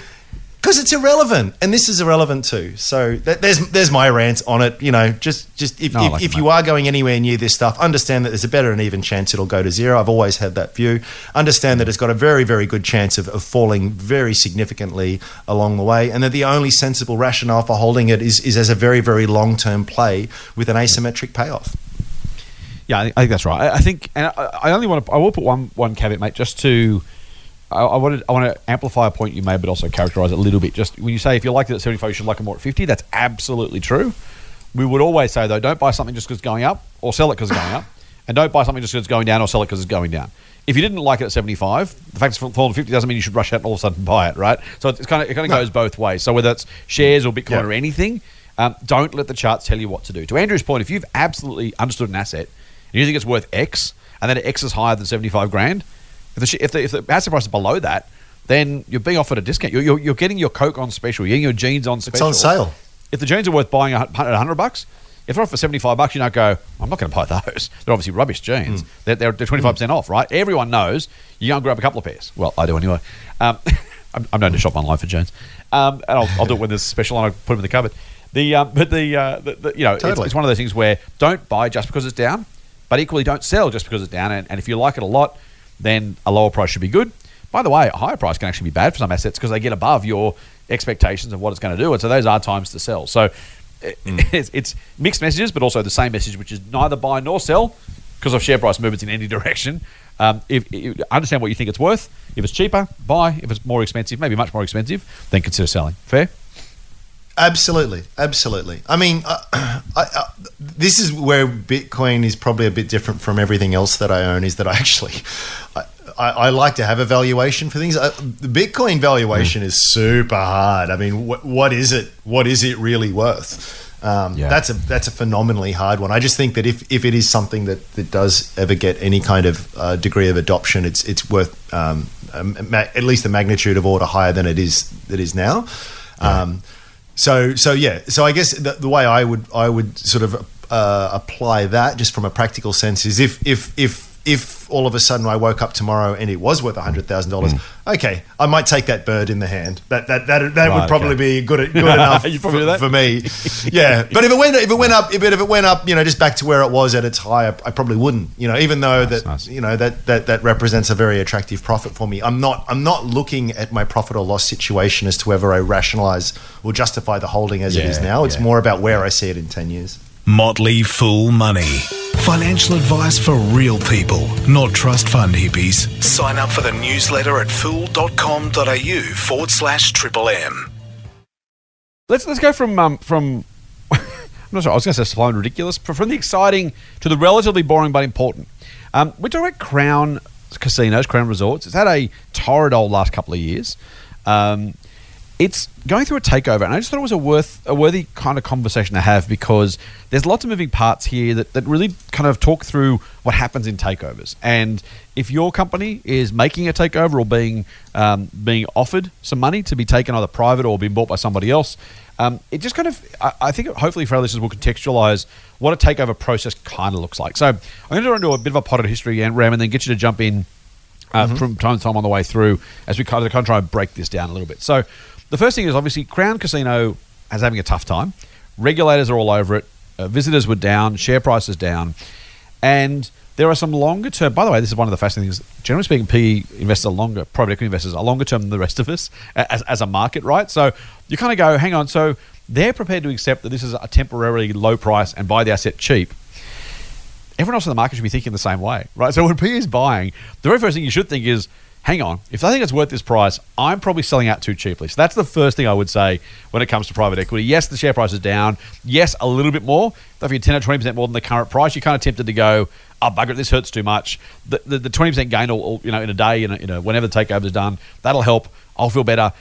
because it's irrelevant and this is irrelevant too. So that, there's there's my rant on it, you know, just just if, No, if, like if you are going anywhere near this stuff, understand that there's a better and even chance it'll go to zero. I've always had that view. Understand that it's got a very, very good chance of, of falling very significantly along the way, and that the only sensible rationale for holding it is, is as a very, very long term play with an asymmetric payoff. Yeah, I think, I think that's right. I, I think, and I, I only want to. I will put one one caveat, mate, just to. I, I wanted. I want to amplify a point you made, but also characterize it a little bit. Just when you say if you like it at seventy five, you should like it more at fifty. That's absolutely true. We would always say though, don't buy something just because it's going up, or sell it because it's going up. And don't buy something just because it's going down or sell it because it's going down. If you didn't like it at 75, the fact it's fallen to 50 doesn't mean you should rush out and all of a sudden buy it, right? So it's kind of, it kind of goes both ways. So whether it's shares or Bitcoin Yeah. or anything, um, don't let the charts tell you what to do. To Andrew's point, if you've absolutely understood an asset and you think it's worth X, and then X is higher than 75 grand, if the, if the, if the asset price is below that, then you're being offered a discount. You're, you're, you're getting your Coke on special. You're getting your jeans on special. It's on sale. If the jeans are worth buying a at 100 bucks, if they're off for 75 bucks, you don't go, I'm not going to buy (laughs) those. They're obviously rubbish jeans. They're, they're, they're 25% off, right? Everyone knows you go and grab a couple of pairs. Well, I do anyway. Um, (laughs) I'm, I'm known to shop online for jeans. Um, and I'll, I'll do it when there's a special and I'll put them in the cupboard. The, um, but the, uh, the, the you know, it's, it's one of those things where don't buy just because it's down, but equally don't sell just because it's down. And, and if you like it a lot, then a lower price should be good. By the way, a higher price can actually be bad for some assets because they get above your expectations of what it's going to do. And so those are times to sell. So it- (laughs) it's, it's mixed messages, but also the same message, which is neither buy nor sell because of share price movements in any (laughs) direction. Um, if, if understand what you think it's worth. If it's cheaper, buy. If it's more expensive, maybe much more expensive, then consider selling. Fair? Absolutely, absolutely. I mean, uh, (clears throat) I, uh, this is where Bitcoin is probably a bit different from everything else that I own. Is that I (laughs) actually, I, like to have a valuation for things. Uh, the Bitcoin valuation is super hard. I mean, wh- what is it? What is it really worth? Um, Yeah. That's a that's a phenomenally hard one. I just think that if, if it is something that, that does ever get any kind of uh, degree of adoption, it's it's worth um, ma- at least the magnitude of order higher than it is that is now. Um, so so yeah. So I guess the, the way I would I would sort of uh, apply that just from a practical sense is if if if if all of a sudden I woke up tomorrow and it was worth hundred thousand dollars, hmm. okay, I might take that bird in the hand. That that that, that Right, would probably okay. be good good (laughs) enough You'd probably do for, that? for me. Yeah, (laughs) but if it went if it went up if it, if it went up, you know, just back to where it was at its high, I, I probably wouldn't. You know, even though that nice. you know that, that that represents a very attractive profit for me. I'm not I'm not looking at my profit or loss situation as to whether I rationalize or justify the holding as it is now. It's yeah. more about where I see it in ten years. Motley Fool Money. Financial advice for real people, not trust fund hippies. Sign up for the newsletter at fool.com.au forward slash triple M. Let's let's go from um, from (laughs) I'm not sure. I was going to say slow and ridiculous, but from the exciting to the relatively boring but important. Um, we're talking about Crown casinos, Crown Resorts. It's had a torrid old last couple of years. Um, it's going through a takeover, and I just thought it was a worth a worthy kind of conversation to have because there's lots of moving parts here that, that really kind of talk through what happens in takeovers. And if your company is making a takeover or being um, being offered some money to be taken either private or being bought by somebody else, um, it just kind of I, I think hopefully for our listeners will contextualize what a takeover process kind of looks like. So I'm going to run into a bit of a potted history and Ram, and then get you to jump in uh, from time to time on the way through as we kind of, kind of try and break this down a little bit. So, the first thing is obviously Crown Casino is having a tough time. Regulators are all over it. Uh, visitors were down. Share prices down, and there are some longer term. By the way, this is one of the fascinating things. Generally speaking, PE investors are longer, private equity investors are longer term than the rest of us as, as a market, right? So you kind of go, hang on. So they're prepared to accept that this is a temporarily low price and buy the asset cheap everyone else in the market should be thinking the same way, right? So when PE is buying, the very first thing you should think is, hang on, if they think it's worth this price, I'm probably selling out too cheaply. So that's the first thing I would say when it comes to private equity. Yes, the share price is down. Yes, a little bit more. If you're 10 or 20% more than the current price, you're kind of tempted to go, oh, bugger it, this hurts too much. The, the, the 20% gain, will, you know, in a day, in a, whenever the takeover is done, that'll help. I'll feel better.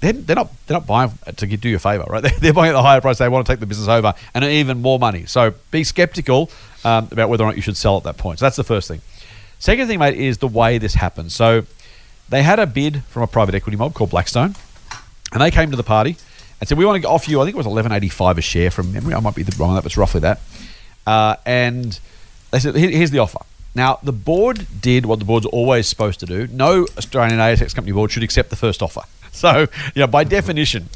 They're, they're not they're not buying to do you a favor, right? (laughs) They're, they're buying at the higher price. They want to take the business over and even more money. So be skeptical um, about whether or not you should sell at that point. So that's the first thing. Second thing, mate, is the way this happens. So they had a bid from a private equity mob called Blackstone, and they came to the party and said, "We want to offer you. I think it was eleven eighty five a share from memory. I might be wrong on that, it's roughly that." Uh, and they said, "Here's the offer." Now the board did what the board's always supposed to do. No Australian ASX company board should accept the first offer. (laughs) So, you know, by definition,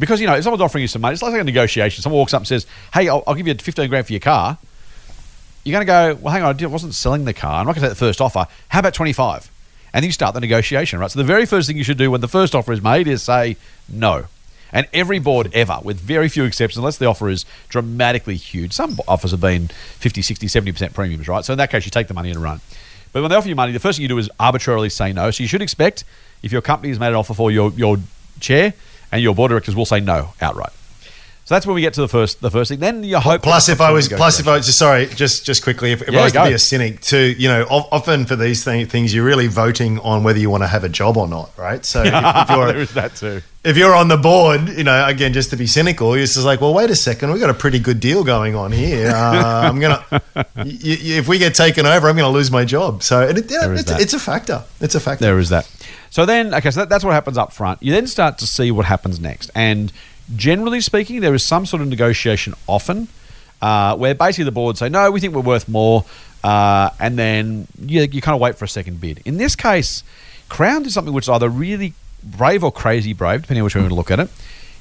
because you know, if someone's offering you some money, it's like a negotiation. Someone walks up and says, "Hey, I'll, I'll give you fifteen grand for your car." You're going to go, "Well, hang on, I wasn't selling the car. I'm not going to take the first offer. How about twenty five? And then you start the negotiation, right? So the very first thing you should do when the first offer is made is say no. And every board ever, with very few exceptions, unless the offer is dramatically huge, some offers have been 50, 60, 70% premiums, right? So in that case, you take the money and run. But when they offer you money, the first thing you do is arbitrarily say no. So you should expect if your company has made an offer for your, your chair and your board directors will say no outright. So that's when we get to the first the first thing. Then you hope. Plus, if I was, plus if I was, just sorry, just just quickly, if, if Yeah, I was go. to be a cynic, too, you know, of- often for these thing, things, you're really voting on whether you want to have a job or not, right? So if, if (laughs) you're is that too. if you're on the board, you know, again, just to be cynical, you're just like, well, wait a second, we've got a pretty good deal going on here. Uh, (laughs) I'm gonna, y- y- if we get taken over, I'm gonna lose my job. So it, it, There it's, it's a factor. It's a factor. There is that. So then, okay, so that, that's what happens up front. You then start to see what happens next. And generally speaking, there is some sort of negotiation often uh, where basically the board say, no, we think we're worth more. Uh, and then you, you kind of wait for a second bid. In this case, Crown did something which is either really brave or crazy brave, depending on which way you want to look at it.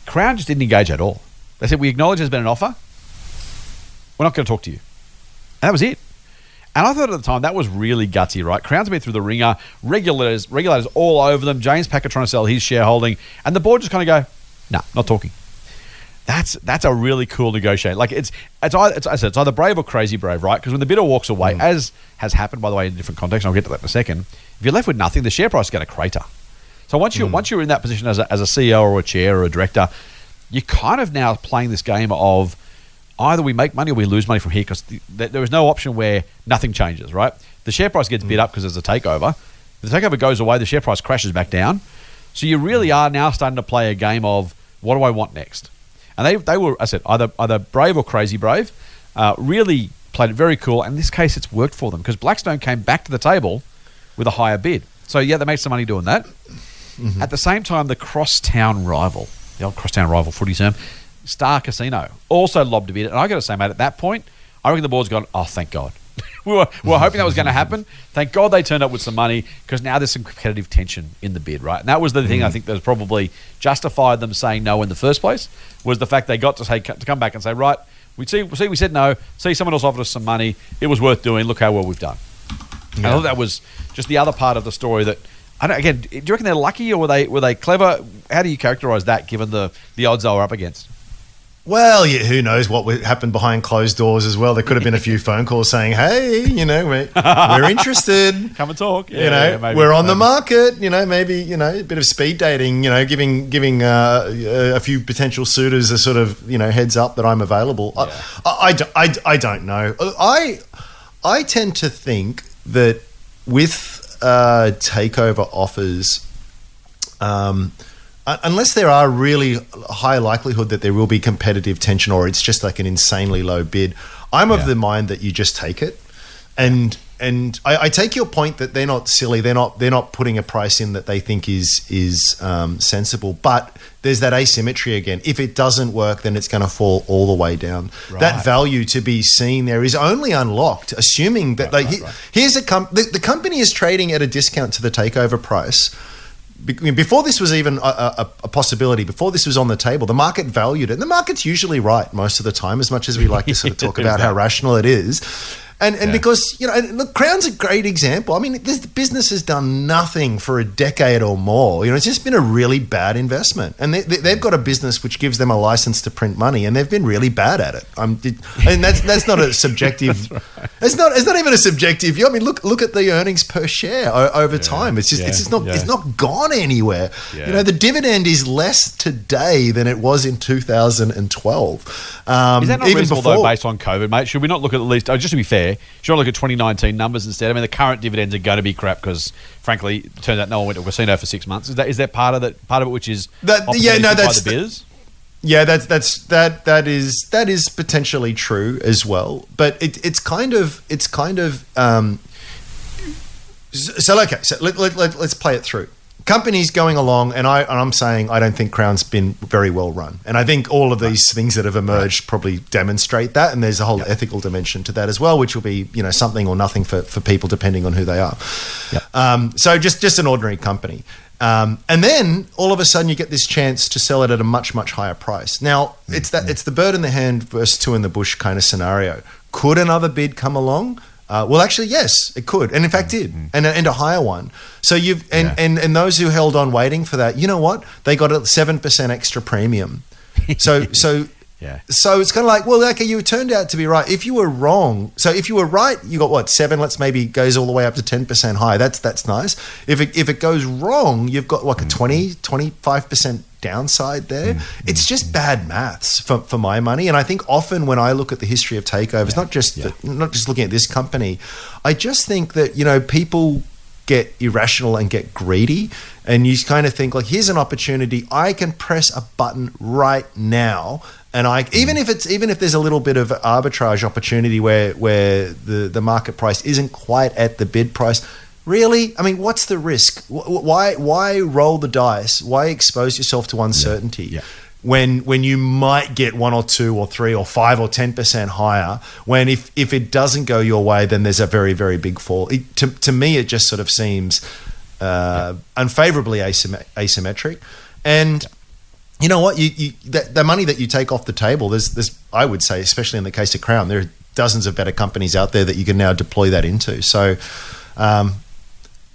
Crown just didn't engage at all. They said, we acknowledge there's been an offer. We're not going to talk to you. And that was it. And I thought at the time that was really gutsy, right? Crown's been through the wringer, regulators, regulators all over them. James Packer trying to sell his shareholding, and the board just kind of go, "Nah, not talking." That's that's a really cool negotiation. Like it's it's either, it's, I said, it's either brave or crazy brave, right? Because when the bidder walks away, mm. as has happened by the way in different contexts, and I'll get to that in a second. If you're left with nothing, the share price is going to crater. So once you mm. once you're in that position as a, as a CEO or a chair or a director, you're kind of now playing this game of either we make money or we lose money from here because the, th- there is no option where nothing changes, right? The share price gets bid mm. up because there's a takeover. If the takeover goes away, the share price crashes back down. So you really are now starting to play a game of what do I want next? And they, they were, I said, either either brave or crazy brave. Uh, really played it very cool. And in this case, it's worked for them because Blackstone came back to the table with a higher bid. So yeah, they made some money doing that. At the same time, the crosstown rival, the old crosstown rival footy term, Star Casino, also lobbed a bid. And I got to say, mate, at that point, I reckon the board's gone, oh, thank God. (laughs) we, were, we were hoping that was going to happen. Thank God they turned up with some money because now there's some competitive tension in the bid, right? And that was the thing I mm. think that probably justified them saying no in the first place was the fact they got to say to come back and say, right, we see, see we said no, see someone else offered us some money, it was worth doing. Look how well we've done. And I thought that was just the other part of the story that I don't, again. Do you reckon they're lucky or were they were they clever? How do you characterise that given the the odds they were up against? Well, yeah, who knows what happened behind closed doors as well? There could have been a few phone calls saying, "Hey, you know, we're, we're interested." (laughs) Come and talk. you know, we're on the market. You know, maybe you know a bit of speed dating. You know, giving giving uh, a few potential suitors a sort of you know heads up that I'm available. I, I, I, I, don't know. I I tend to think that with uh, takeover offers, um, unless there are really high likelihood that there will be competitive tension or it's just like an insanely low bid, I'm of the mind that you just take it. And and I, I take your point that they're not silly. They're not they're not putting a price in that they think is is um, sensible. But there's that asymmetry again. If it doesn't work, then it's going to fall all the way down. That value to be seen there is only unlocked, assuming that like he- here's a com- the, the company is trading at a discount to the takeover price. Be- Before this was even a, a, a possibility, before this was on the table, the market valued it. And the market's usually right most of the time, as much as we like to sort of talk (laughs) about how rational it is. And, and Yeah. because, you know, and look, Crown's a great example. I mean, this business has done nothing for a decade or more. You know, it's just been a really bad investment. And they, they, they've got a business which gives them a license to print money, and they've been really bad at it. Um, did, and that's that's not a (laughs) subjective. It's not. It's not even a subjective view. I mean, look look at the earnings per share o- over time. It's just yeah, it's just not yeah. it's not gone anywhere. Yeah. You know, the dividend is less today than it was in 2012. Um, Is that not even reasonable before, though, based on COVID, mate? Should we not look at at least? Oh, just to be fair, should we not look at 2019 numbers instead? I mean, the current dividends are going to be crap because, frankly, it turns out no one went to a casino for six months. Is that is that part of that part of it, which is That- yeah, no, that's the the- bidders? Yeah, that's that's that that is that is potentially true as well. But it, it's kind of it's kind of um, so okay. So let, let, let, let's play it through. Companies going along, and I and I'm saying I don't think Crown's been very well run, and I think all of these things that have emerged probably demonstrate that. And there's a whole ethical dimension to that as well, which will be you know something or nothing for, for people depending on who they are. Um, so just just an ordinary company. Um, and then all of a sudden you get this chance to sell it at a much much higher price. Now it's that it's the bird in the hand versus two in the bush kind of scenario. Could another bid come along? Uh, well, actually, yes, it could, and in fact, did, and, a- and a higher one. So you've and, Yeah. and and those who held on waiting for that, you know what? They got a seven percent extra premium. (laughs) So so Yeah. So it's kind of like, well, okay, you turned out to be right. If you were wrong, so if you were right, you got what seven. Let's maybe goes all the way up to ten percent high. That's that's nice. If it if it goes wrong, you've got like a mm-hmm. 20, 25 percent downside there. Mm-hmm. It's just mm-hmm. bad maths for, for my money. And I think often when I look at the history of takeovers, not just the, not just looking at this company, I just think that you know people get irrational and get greedy and you kind of think like here's an opportunity i can press a button right now and I even if it's even if there's a little bit of arbitrage opportunity where where the the market price isn't quite at the bid price really i mean what's the risk why why roll the dice why expose yourself to uncertainty Yeah. when when you might get one or two or three or five or ten percent higher. When if if it doesn't go your way, then there's a very very big fall. It, to to me, it just sort of seems uh, unfavorably asym- asymmetric, and. You know what? You, you the, the money that you take off the table. There's, there's, I would say, especially in the case of Crown, there are dozens of better companies out there that you can now deploy that into. So, um,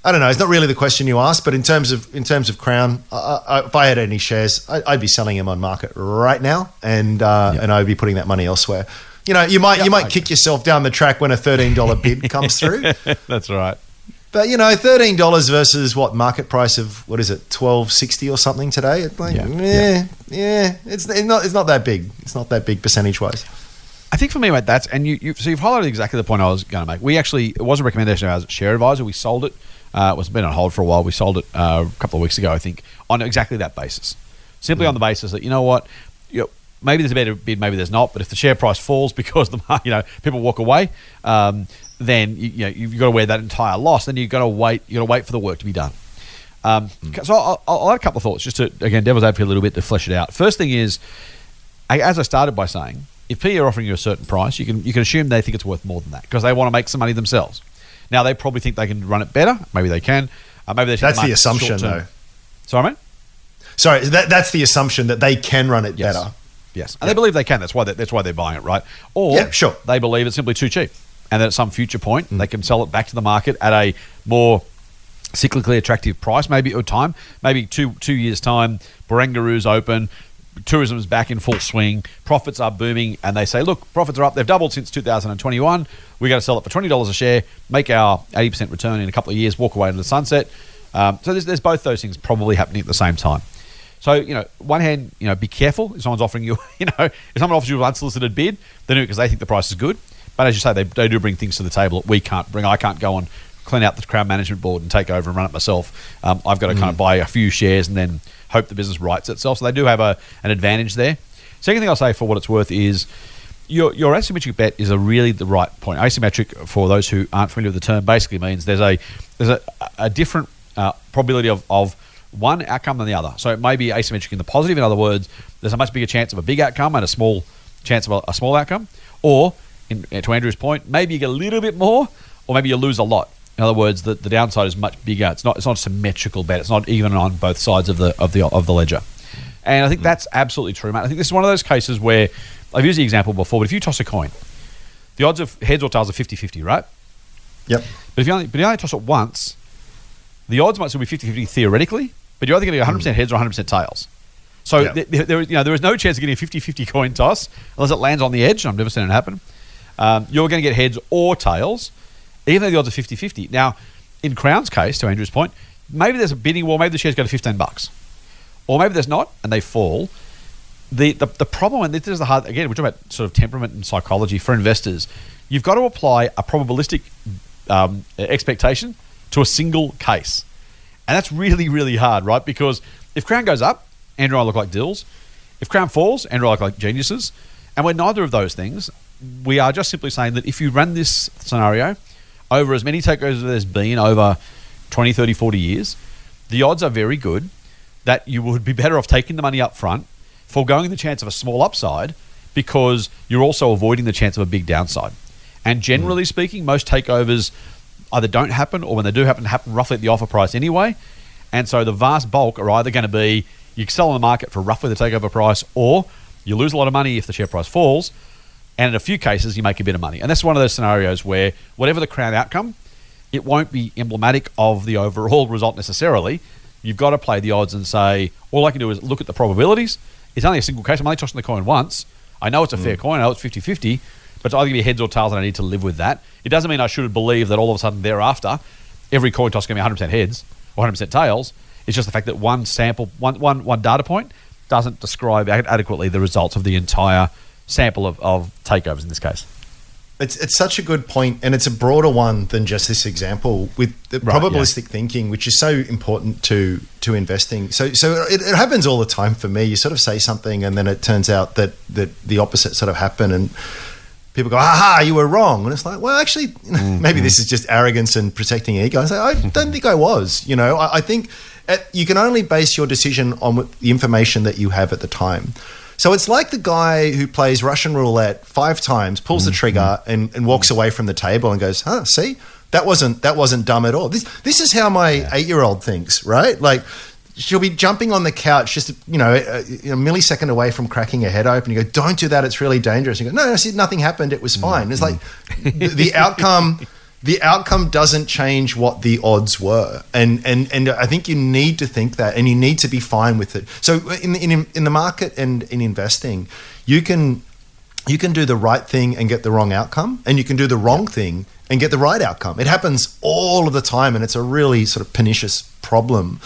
I don't know. It's not really the question you asked, but in terms of in terms of Crown, I, I, if I had any shares, I, I'd be selling them on market right now, and uh, and I'd be putting that money elsewhere. You know, you might you might kick yourself down the track when a thirteen dollar bid comes (laughs) through, That's right. But you know, thirteen dollars versus what market price of what is it, twelve sixty or something today? It's like, Yeah, yeah, yeah, it's, it's not it's not that big. It's not that big percentage wise. I think for me, mate, that's and you, you so you've highlighted exactly the point I was going to make. We actually it was a recommendation of ours at Share Advisor. We sold it. Uh, it was been on hold for a while. We sold it uh, a couple of weeks ago, I think, on exactly that basis. Simply on the basis that you know what, you know, maybe there's a better bid, maybe there's not. But if the share price falls (laughs) because the you know people walk away, um, then you, you know you've got to wear that entire loss. Then you've got to wait. You got to wait for the work to be done. Um, So I'll, I'll add a couple of thoughts just to again devil's advocate a little bit to flesh it out. First thing is, I- as I started by saying, if PE are offering you a certain price, you can you can assume they think it's worth more than that because they want to make some money themselves. Now they probably think they can run it better. Maybe they can. Uh, maybe they That's the assumption, though. Sorry, mate. Sorry, that, that's the assumption that they can run it Yes. better. Yes, and they believe they can. That's why they, that's why they're buying it, right? Or Yeah, sure. they believe it's simply too cheap, and that at some future point Mm. they can sell it back to the market at a more cyclically attractive price, maybe at a time, maybe two two years time. Barangaroo's open, tourism's back in full swing, profits are booming, and they say, look, profits are up. They've doubled since 2021. We got to sell it for twenty dollars a share, make our 80 percent return in a couple of years, walk away into the sunset. Um, so there's, there's both those things probably happening at the same time. So, you know, one hand, you know, be careful if someone's offering you, (laughs) you know, if someone offers you an unsolicited bid, they do it because they think the price is good. But as you say, they, they do bring things to the table that we can't bring. I can't go and clean out the Crown Management Board and take over and run it myself. Um, I've got to kind of buy a few shares and then hope the business rights itself. So they do have a, an advantage there. Second thing I'll say for what it's worth is your, your asymmetric bet is a really the right point. Asymmetric, for those who aren't familiar with the term, basically means there's a there's a, a different uh, probability of, of one outcome than the other. So it may be asymmetric in the positive. In other words, there's a much bigger chance of a big outcome and a small chance of a, a small outcome. Or, in, uh, to Andrew's point, maybe you get a little bit more, or maybe you lose a lot. In other words, the, the downside is much bigger. It's not it's not a symmetrical bet. It's not even on both sides of the of the of the ledger. And I think mm. that's absolutely true, mate. I think this is one of those cases where I've used the example before, but if you toss a coin, the odds of heads or tails are 50-50, right? Yep. But if you only, but you only toss it once, the odds might still be 50-50 theoretically, but you're either going to get 100% heads or 100% tails. So th- there, is- you know, there is no chance of getting a 50-50 coin toss unless it lands on the edge. I've never seen it happen. Um, you're going to get heads or tails, even though the odds are 50-50. Now, in Crown's case, to Andrew's point, maybe there's a bidding war, maybe the shares go to 15 bucks. Or maybe there's not, and they fall. The, the, the problem, and this is the hard, again, we're talking about sort of temperament and psychology for investors. You've got to apply a probabilistic um, expectation to a single case. And that's really, really hard, right? Because if Crown goes up, Andrew and I look like dills. If Crown falls, Andrew and I look like geniuses. And we're neither of those things. We are just simply saying that if you run this scenario over as many takeovers as there's been over 20, 30, 40 years, the odds are very good that you would be better off taking the money up front, foregoing the chance of a small upside, because you're also avoiding the chance of a big downside. And generally hmm. speaking, most takeovers either don't happen or when they do happen, happen roughly at the offer price anyway. And so the vast bulk are either going to be you sell on the market for roughly the takeover price, or you lose a lot of money if the share price falls. And in a few cases, you make a bit of money. And that's one of those scenarios where whatever the crown outcome, it won't be emblematic of the overall result necessarily. You've got to play the odds and say, all I can do is look at the probabilities. It's only a single case. I'm only tossing the coin once. I know it's a fair mm. coin. I know it's 50 50, but it's either going to be heads or tails, and I need to live with that. It doesn't mean I should believe that all of a sudden thereafter, every coin toss is going to be 100% heads or 100% tails. It's just the fact that one sample, one, one, one data point doesn't describe ad- adequately the results of the entire sample of, of takeovers in this case. It's, it's such a good point, and it's a broader one than just this example with the Right, probabilistic thinking, which is so important to to investing. So so it, it happens all the time for me. You sort of say something, and then it turns out that that the opposite sort of happened, and people go, "Aha, you were wrong," and it's like, well, actually, (laughs) mm-hmm. maybe this is just arrogance and protecting ego. I say, I mm-hmm. don't think I was. You know, I, I think at, you can only base your decision on the information that you have at the time. So it's like the guy who plays Russian roulette five times, pulls the trigger, mm-hmm. and, and walks away from the table and goes, "Huh? See, that wasn't that wasn't dumb at all." This this is how my eight year old thinks, right? Like she'll be jumping on the couch just you know a, a millisecond away from cracking her head open. You go, "Don't do that; it's really dangerous." You go, "No, no, see, nothing happened. It was fine." It's like mm-hmm. the, the outcome. (laughs) The outcome doesn't change what the odds were, and and and I think you need to think that, and you need to be fine with it. So in in in the market and in investing, you can you can do the right thing and get the wrong outcome, and you can do the wrong thing and get the right outcome. It happens all of the time, and it's a really sort of pernicious problem.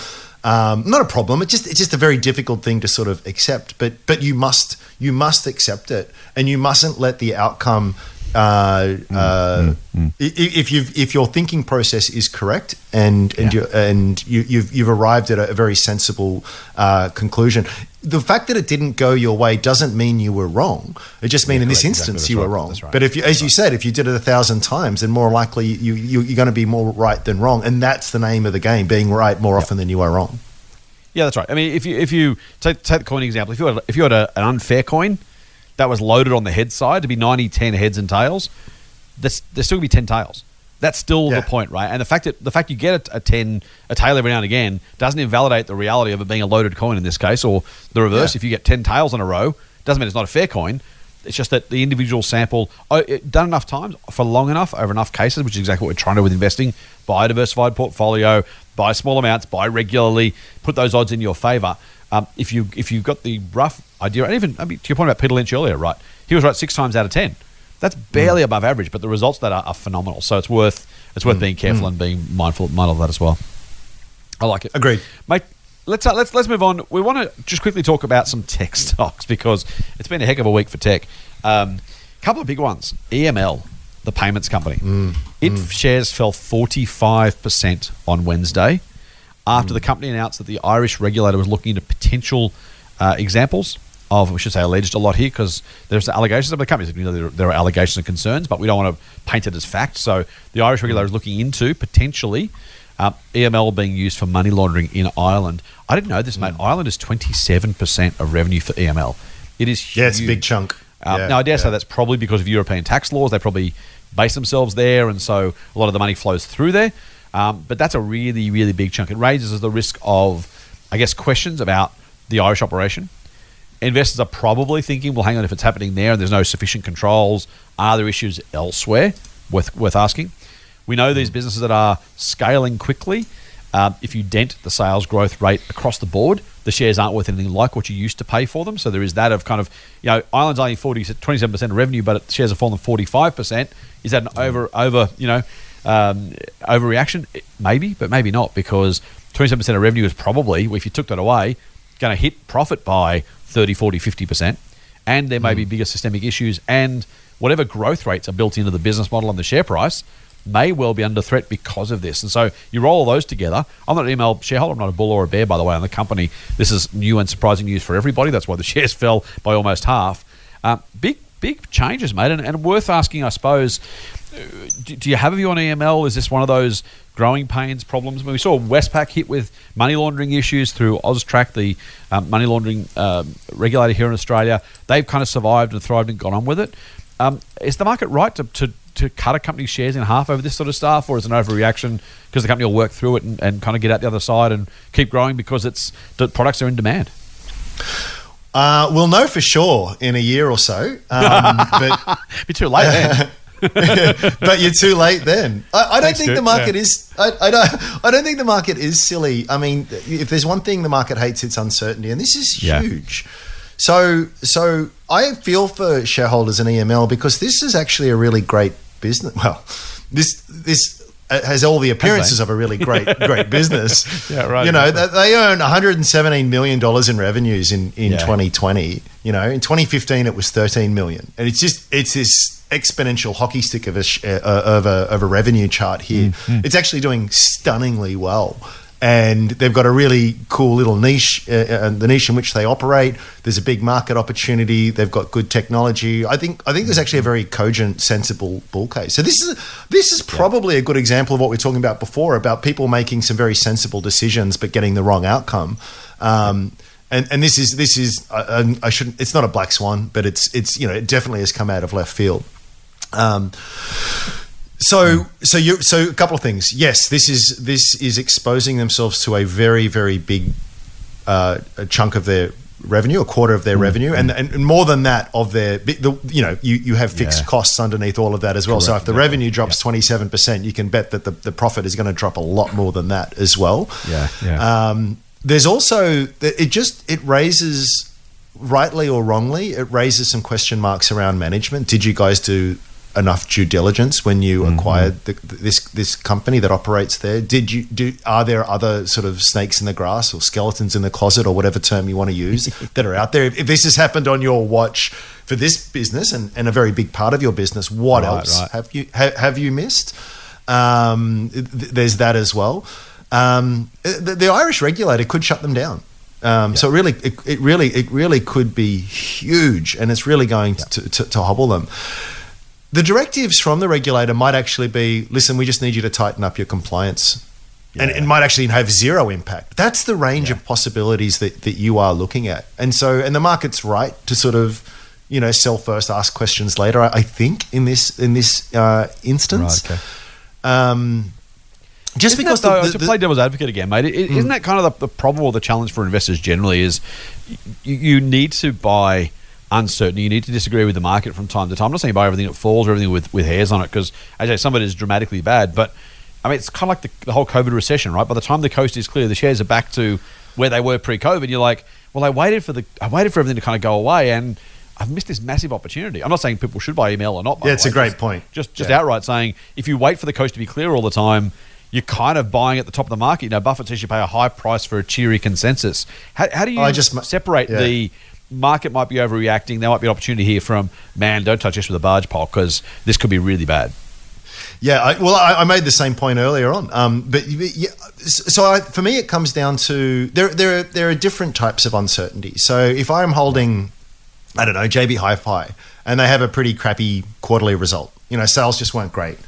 Um, not a problem. It's just it's just a very difficult thing to sort of accept. But but you must you must accept it, and you mustn't let the outcome. Uh, uh, i- If you if your thinking process is correct and and you and you, you've you've arrived at a, very sensible uh, conclusion, the fact that it didn't go your way doesn't mean you were wrong. It just means in this. Exactly, instance that's you were wrong. Right. But if you, as you said, if you did it a thousand times, then more likely you, you you're going to be more right than wrong, and that's the name of the game: being right more often than you are wrong. Yeah, that's right. I mean, if you if you take, take the coin example, if you had if you had a, an unfair coin that was loaded on the head side to be 90, 10 heads and tails, there's, there's still gonna be ten tails. That's still Yeah. the point, right? And the fact that the fact you get a, a ten a tail every now and again doesn't invalidate the reality of it being a loaded coin in this case, or the reverse. Yeah. If you get ten tails in a row, doesn't mean it's not a fair coin. It's just that the individual sample oh, it, done enough times for long enough over enough cases, which is exactly what we're trying to do with investing. Buy a diversified portfolio, buy small amounts, buy regularly, put those odds in your favor. Um, if you if you've got the rough idea, and even I mean, to your point about Peter Lynch earlier, right? He was right six times out of ten. That's barely above average, but the results that are, are phenomenal. So it's worth it's worth being careful and being mindful mindful of that as well. I like it. Agreed. mate. Let's uh, let's let's move on. We want to just quickly talk about some tech (laughs) stocks because it's been a heck of a week for tech. A um, couple of big ones. EML, the payments company, it shares fell forty five percent on Wednesday after the company announced that the Irish regulator was looking into potential uh, examples of, we should say alleged a lot here because there's allegations of the companies. You know, there, there are allegations and concerns, but we don't want to paint it as fact. So the Irish regulator is looking into potentially uh, EML being used for money laundering in Ireland. I didn't know this, mate. Ireland is 27% of revenue for EML. It is huge. Yeah, it's a big chunk. Um, Yeah, now, I dare say that's probably because of European tax laws. They probably base themselves there, and so a lot of the money flows through there. Um, but that's a really, really big chunk. It raises the risk of, I guess, questions about the Irish operation. Investors are probably thinking, well, hang on, if it's happening there and there's no sufficient controls, are there issues elsewhere? Worth, worth asking. We know these businesses that are scaling quickly. Um, if you dent the sales growth rate across the board, the shares aren't worth anything like what you used to pay for them. So there is that of kind of, you know, Ireland's only 40, 27% of revenue, but shares have fallen 45%. Is that an over, over, you know, um, overreaction? Maybe, but maybe not because 27% of revenue is probably, if you took that away, going to hit profit by 30, 40, 50%. And there may be bigger systemic issues. And whatever growth rates are built into the business model and the share price may well be under threat because of this. And so you roll all those together. I'm not an EML shareholder. I'm not a bull or a bear, by the way, on the company. This is new and surprising news for everybody. That's why the (laughs) shares fell by almost half. Um, big, big changes, mate. And, and worth asking, I suppose, uh, do, do you have a view on EML? Is this one of those growing pains problems? I mean, we saw Westpac hit with money laundering issues through Austrac, the um, money laundering um, regulator here in Australia. They've kind of survived and thrived and gone on with it. Um, is the market right to, to, to cut a company's shares in half over this sort of stuff, or is it an overreaction because the company will work through it and, and kind of get out the other side and keep growing because it's the products are in demand? Uh, we'll know for sure in a year or so, um, (laughs) but Be too late then. (laughs) (laughs) but you're too late then. I, I don't Thanks, think dude. the market Yeah. is. I, I don't. I don't think the market is silly. I mean, if there's one thing the market hates, it's uncertainty, and this is Yeah. huge. So, so I feel for shareholders in EML because this is actually a really great business. Well, this this has all the appearances of a really (laughs) great great business. (laughs) Yeah, right. You know, they, they earn 117 million dollars in revenues in in Yeah. 2020. You know, in 2015 it was 13 million, and it's just it's this exponential hockey stick of a sh- uh, of a of a revenue chart here. Mm-hmm. It's actually doing stunningly well. And they've got a really cool little niche, uh, uh, the niche in which they operate. There's a big market opportunity. They've got good technology. I think. I think there's actually a very cogent, sensible bull case. So this is this is probably a good example of what we are talking about before about people making some very sensible decisions but getting the wrong outcome. Um, and, and this is this is I, I shouldn't. It's not a black swan, but it's it's you know it definitely has come out of left field. Um, so so you so a couple of things. Yes, this is this is exposing themselves to a very very big uh, a chunk of their revenue, a quarter of their revenue, and, and more than that of their the, you know you you have fixed Yeah. costs underneath all of that as well. so if the revenue drops twenty seven percent, you can bet that the, the profit is going to drop a lot more than that as well. Yeah, yeah. Um, there's also it just it raises rightly or wrongly it raises some question marks around management. Did you guys do enough due diligence when you Mm-hmm. acquired the, this this company that operates there? Did you do? Are there other sort of snakes in the grass or skeletons in the closet or whatever term you want to use (laughs) that are out there? If, if this has happened on your watch for this business and, and a very big part of your business, what Right, else right. have you ha, have you missed? Um, th- there's that as well. Um, the, the Irish regulator could shut them down. Um, So it really, it, it really, it really could be huge, and it's really going to, to, to hobble them. The directives from the regulator might actually be: listen, we just need you to tighten up your compliance, and it might actually have zero impact. That's the range of possibilities that, that you are looking at, and so and the market's right to sort of. You know, sell first, ask questions later. I, I think in this in this uh, instance, Right, okay. um, just Isn't because that, though, the, to play devil's advocate again, mate, is isn't that kind of the, the problem or the challenge for investors generally? Is you, you need to buy uncertainty. You need to disagree with the market from time to time. I'm not saying buy everything that falls or everything with, with hairs on it, because as I say, some of it is dramatically bad. But I mean, it's kind of like the, the whole COVID recession, right? By the time the coast is clear, the shares are back to where they were pre-COVID. You're like, well, I waited for the, I waited for everything to kind of go away, and I've missed this massive opportunity. I'm not saying people should buy EML or not. Yeah, it's a great Just- point. Just, just Yeah. outright saying, if you wait for the coast to be clear all the time, you're kind of buying at the top of the market. You know, Buffett says you pay a high price for a cheery consensus. How, how do oh, you I just separate yeah. the market might be overreacting? There might be an opportunity here from, man, don't touch this with a barge pole because this could be really bad. Yeah, I, well, I, I made the same point earlier on. Um, but yeah, so I, for me, it comes down to there. There, are, there are different types of uncertainty. So if I'm holding, I don't know, JB Hi-Fi, and they have a pretty crappy quarterly result, you know, sales just weren't great.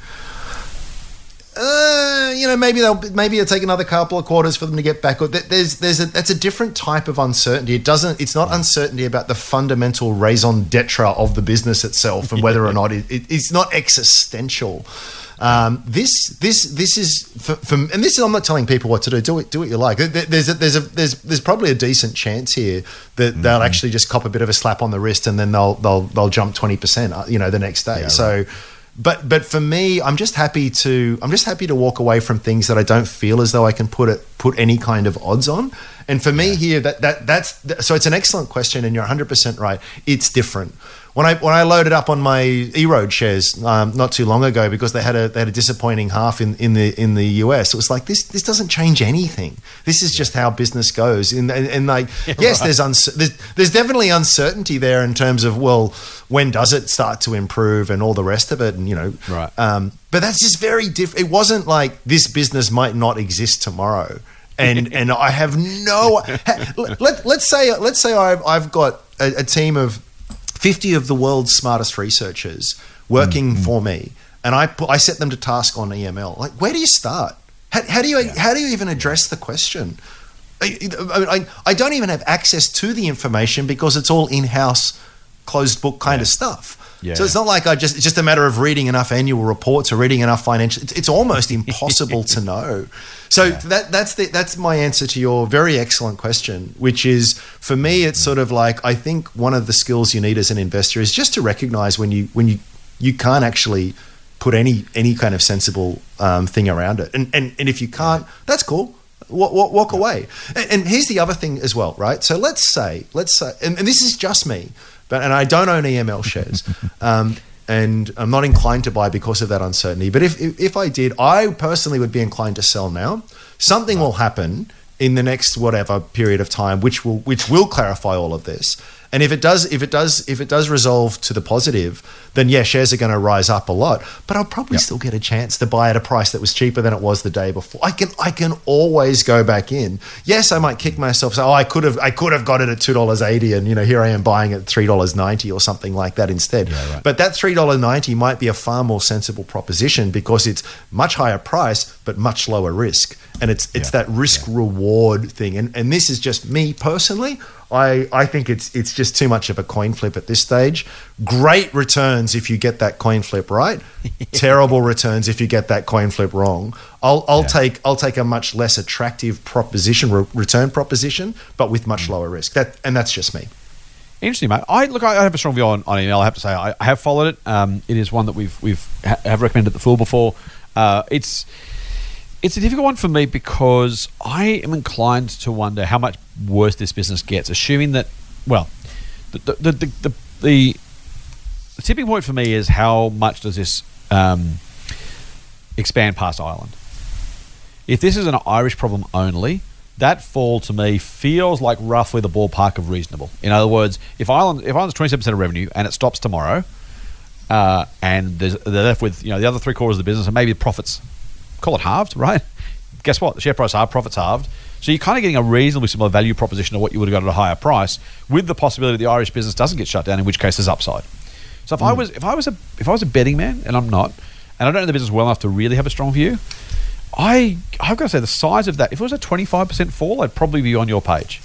Uh, you know, maybe they'll maybe it'll take another couple of quarters for them to get back. Or there's there's a that's a different type of uncertainty. It doesn't. It's not uncertainty about the fundamental raison d'être of the business itself and whether or not it, it, it's not existential. Um, this this this is for, for, and this is I'm not telling people what to do. Do it do what you like. There- There's a, there's a there's there's probably a decent chance here that they'll actually just cop a bit of a slap on the wrist and then they'll they'll they'll jump twenty percent. You know, the next day. so but but for me, I'm just happy to I'm just happy to walk away from things that I don't feel as though I can put it put any kind of odds on. And for me here, that that that's so it's an excellent question, and you're 100 percent right. It's different. When I when I loaded up on my EROAD shares um, not too long ago because they had a they had a disappointing half in, in the in the US, it was like this this doesn't change anything. This is just how business goes. And and, and like (laughs) yes, there's, uncer- there's there's definitely uncertainty there in terms of well, when does it start to improve and all the rest of it, and you know, Right. Um, but that's just very different. It wasn't like this business might not exist tomorrow. And and I have no. (laughs) ha- Let, let's say let's say I've, I've got a, a team of fifty of the world's smartest researchers working mm-hmm. for me, and I I set them to task on EML. Like, where do you start? How, how do you how do you even address the question? I, I, I don't even have access to the information because it's all in-house closed book kind of stuff. Yeah. So it's not like I just it's just a matter of reading enough annual reports or reading enough financial. It's, it's almost impossible to (laughs) know. So that that's the that's my answer to your very excellent question, which is for me it's sort of like I think one of the skills you need as an investor is just to recognize when you when you you can't actually put any any kind of sensible um, thing around it, and and and if you can't, that's cool. Walk, walk, walk away. And, and here's the other thing as well, right? So let's say, let's say, and, and this is just me, but and I don't own EML shares. (laughs) Um, and I'm not inclined to buy because of that uncertainty. But if, if, if I did, I personally would be inclined to sell now. Something will happen in the next whatever period of time, which will which will clarify all of this. And if it does, if it does, if it does resolve to the positive, then yeah, shares are going to rise up a lot. But I'll probably Yep. still get a chance to buy at a price that was cheaper than it was the day before. I can, I can always go back in. Yes, I might kick myself. Say, oh, I could have, I could have got it at two dollars eighty, and you know, here I am buying at three dollars ninety or something like that instead. Yeah, right. But that three dollar ninety might be a far more sensible proposition because it's much higher price but much lower risk, and it's it's Yeah. that risk reward thing. And and this is just me personally. I, I think it's it's just too much of a coin flip at this stage. Great returns if you get that coin flip right. (laughs) Terrible returns if you get that coin flip wrong. I'll, I'll Yeah. take I'll take a much less attractive proposition re- return proposition, but with Mm. much lower risk. That and that's just me. Interesting, mate. I look. I have a strong view on, on EML. I have to say, I, I have followed it. Um, it is one that we've we've ha- have recommended the Fool before. Uh, it's it's a difficult one for me because I am inclined to wonder how much worse this business gets, assuming that well, the the the, the, tipping point for me is how much does this um, expand past Ireland? If this is an Irish problem only, that fall to me feels like roughly the ballpark of reasonable. In other words, if Ireland if Ireland's twenty seven percent of revenue and it stops tomorrow, uh, and they're left with you know the other three quarters of the business and maybe the profits, call it halved, right? Guess what? The share price halved, profits halved. So you're kind of getting a reasonably similar value proposition to what you would have got at a higher price, with the possibility the Irish business doesn't get shut down, in which case there's upside. So if I hmm. was if I was a if I was a betting man, and I'm not, and I don't know the business well enough to really have a strong view, I I've got to say the size of that. If it was a 25 percent fall, I'd probably be on your page.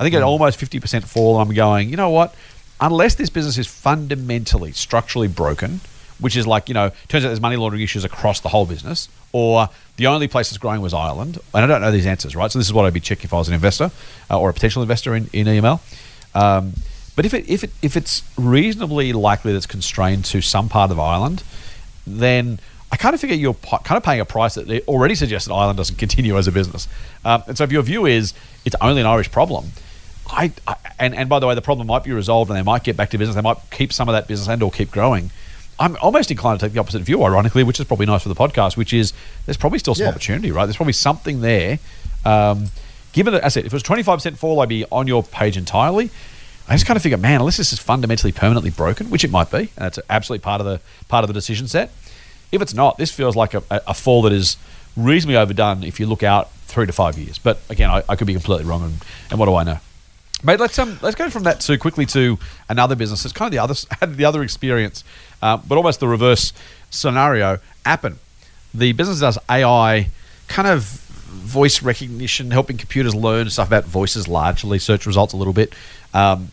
I think at hmm. almost 50 percent fall, I'm going. You know what? Unless this business is fundamentally structurally broken, which is like you know, turns out there's money laundering issues across the whole business, or the only place that's growing was Ireland, and I don't know these answers, right? So this is what I'd be checking if I was an investor uh, or a potential investor in, in EML. Um, but if it if it if it's reasonably likely that it's constrained to some part of Ireland, then I kind of figure you're kind of paying a price that it already suggests that Ireland doesn't (laughs) continue as a business. Um, and so if your view is it's only an Irish problem, I, I and, and by the way, the problem might be resolved and they might get back to business. They might keep some of that business and or keep growing. I'm almost inclined to take the opposite view, ironically, which is probably nice for the podcast, which is there's probably still some Yeah. opportunity, right? There's probably something there. Um, given that, as I said, if it was 25% fall, I'd be on your page entirely. I just kind of figure, man, unless this is fundamentally permanently broken, which it might be, and that's absolutely part of the part of the decision set. If it's not, this feels like a, a fall that is reasonably overdone if you look out three to five years. But again, I, I could be completely wrong, and, and what do I know? Mate, let's um, let's go from that to quickly to another business. It's kind of the other (laughs) the other experience, um, but almost the reverse scenario. Appen, the business does AI, kind of voice recognition, helping computers learn stuff about voices, largely search results a little bit. Um,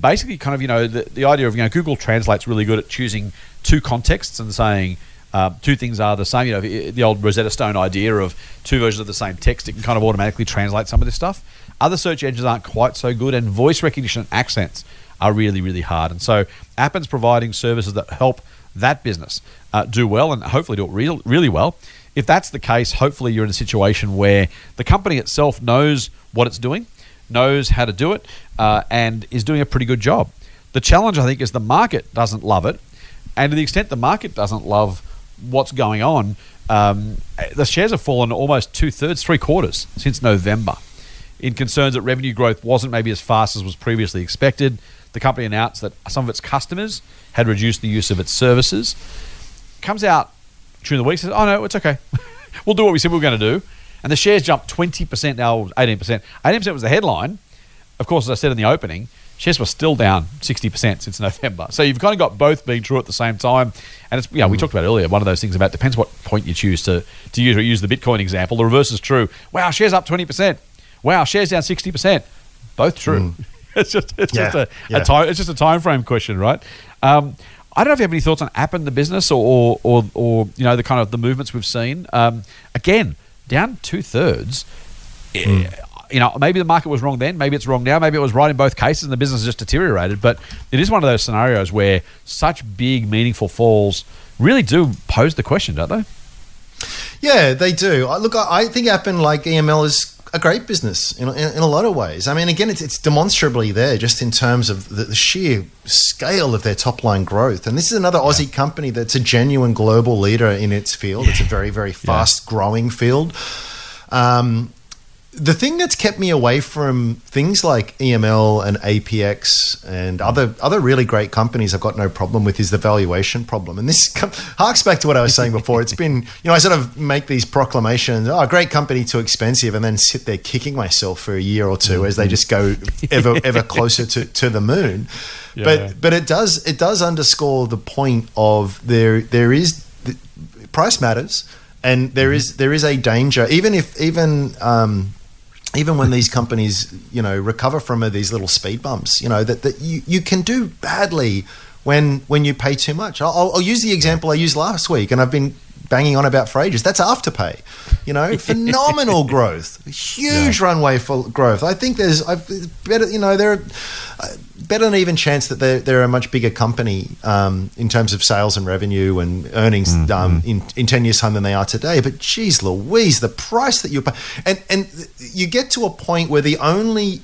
basically, kind of you know the, the idea of you know Google Translate's really good at choosing two contexts and saying. Uh, two things are the same. You know, the old Rosetta Stone idea of two versions of the same text. It can kind of automatically translate some of this stuff. Other search engines aren't quite so good, and voice recognition accents are really, really hard. And so, Appen's providing services that help that business uh, do well and hopefully do it real, really well. If that's the case, hopefully you're in a situation where the company itself knows what it's doing, knows how to do it, uh, and is doing a pretty good job. The challenge, I think, is the market doesn't love it. And to the extent the market doesn't love what's going on, um, the shares have fallen almost two thirds, three quarters since November. In concerns that revenue growth wasn't maybe as fast as was previously expected, the company announced that some of its customers had reduced the use of its services. Comes out during the week, says, "Oh no, it's okay. (laughs) we'll do what we said we were going to do." And the shares jumped twenty percent now, eighteen percent. Eighteen percent was the headline. Of course, as I said in the opening, shares were still down sixty percent since (laughs) November. So you've kind of got both being true at the same time. And it's yeah, we mm. talked about earlier. One of those things about depends what point you choose to to use. Use the Bitcoin example. The reverse is true. Wow, shares up twenty percent. Wow, shares down sixty percent. Both true. Mm. (laughs) (laughs) it's just it's just a, yeah. a time it's just a time frame question, right? Um, I don't know if you have any thoughts on Appen, the business, or, or or or you know the kind of the movements we've seen. Um, again, down two thirds. Hmm. You know, maybe the market was wrong then. Maybe it's wrong now. Maybe it was right in both cases, and the business has just deteriorated. But it is one of those scenarios where such big, meaningful falls really do pose the question, don't they? Yeah, they do. I- Look, I think Appen, like EML, is a great business in, in, in a lot of ways. I mean, again, it's, it's demonstrably there just in terms of the, the sheer scale of their top line growth. And this is another Aussie company that's a genuine global leader in its field. It's a very, very fast growing field. Um, the thing that's kept me away from things like EML and APX and other other really great companies I've got no problem with is the valuation problem. And this (laughs) com- harks back to what I was saying before. It's been, you know, I sort of make these proclamations, oh, great company, too expensive, and then sit there kicking myself for a year or 2 as they just go ever (laughs) ever closer to, to the moon. Yeah. But but it does it does underscore the point of there there is price matters and there is there is a danger even if even um, even when these companies you know recover from these little speed bumps you know that, that you, you can do badly when when you pay too much. I'll, I'll use the example I used last week and I've been banging on about for ages. That's afterpay you know (laughs) phenomenal growth. Huge runway for growth. I think there's I've better you know there are uh, better than even chance that they're, they're a much bigger company um, in terms of sales and revenue and earnings um, in, in 10 years time than they are today. But geez Louise the price that you pay and and you get to a point where the only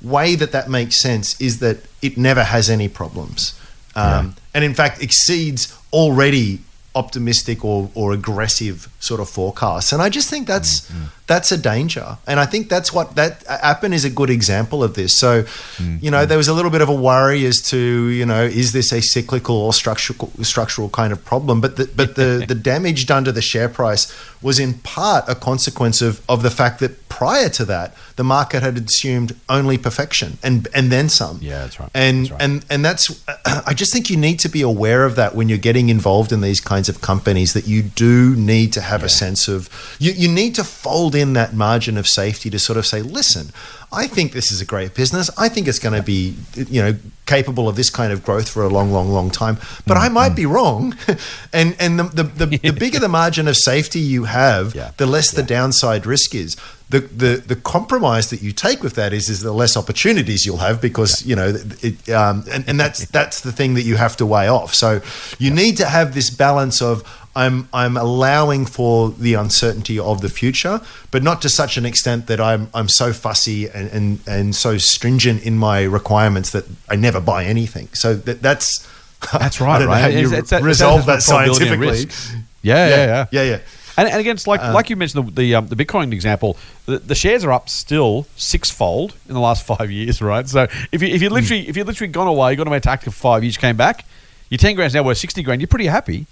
way that that makes sense is that it never has any problems um, and in fact exceeds already optimistic or, or aggressive sort of forecasts and I just think that's mm, mm. that's a danger. And I think that's what that Appen is a good example of this. So mm, you know there was a little bit of a worry as to you know is this a cyclical or structural structural kind of problem? But the, but the (laughs) the damage done to the share price was in part a consequence of of the fact that prior to that the market had assumed only perfection and and then some. Yeah, that's right. and That's right. and and that's (clears throat) I just think you need to be aware of that when you're getting involved in these kinds of companies that you do need to have a sense of you, you need to fold in that margin of safety to sort of say listen I think this is a great business. I think it's going to be you know capable of this kind of growth for a long long long time but I might mm-hmm. be wrong. (laughs) And and the the, the, the (laughs) bigger the margin of safety you have Yeah. the less the downside risk is the, the the compromise that you take with that is is the less opportunities you'll have because you know it, um, and, and that's that's the thing that you have to weigh off. So you need to have this balance of I'm I'm allowing for the uncertainty of the future, but not to such an extent that I'm I'm so fussy and and, and so stringent in my requirements that I never buy anything. So that, that's That's (laughs) right, know right? how you It's- it's that- resolve that's that the scientifically. risk. Yeah, yeah, yeah. yeah, yeah. And, and again, it's like like you mentioned the the, um, the Bitcoin example. The, the shares are up still sixfold in the last (laughs) five years, right? So if you if you literally if you literally gone away, gone away tactic for five years, came back, your ten grand's now worth sixty grand. You're pretty happy.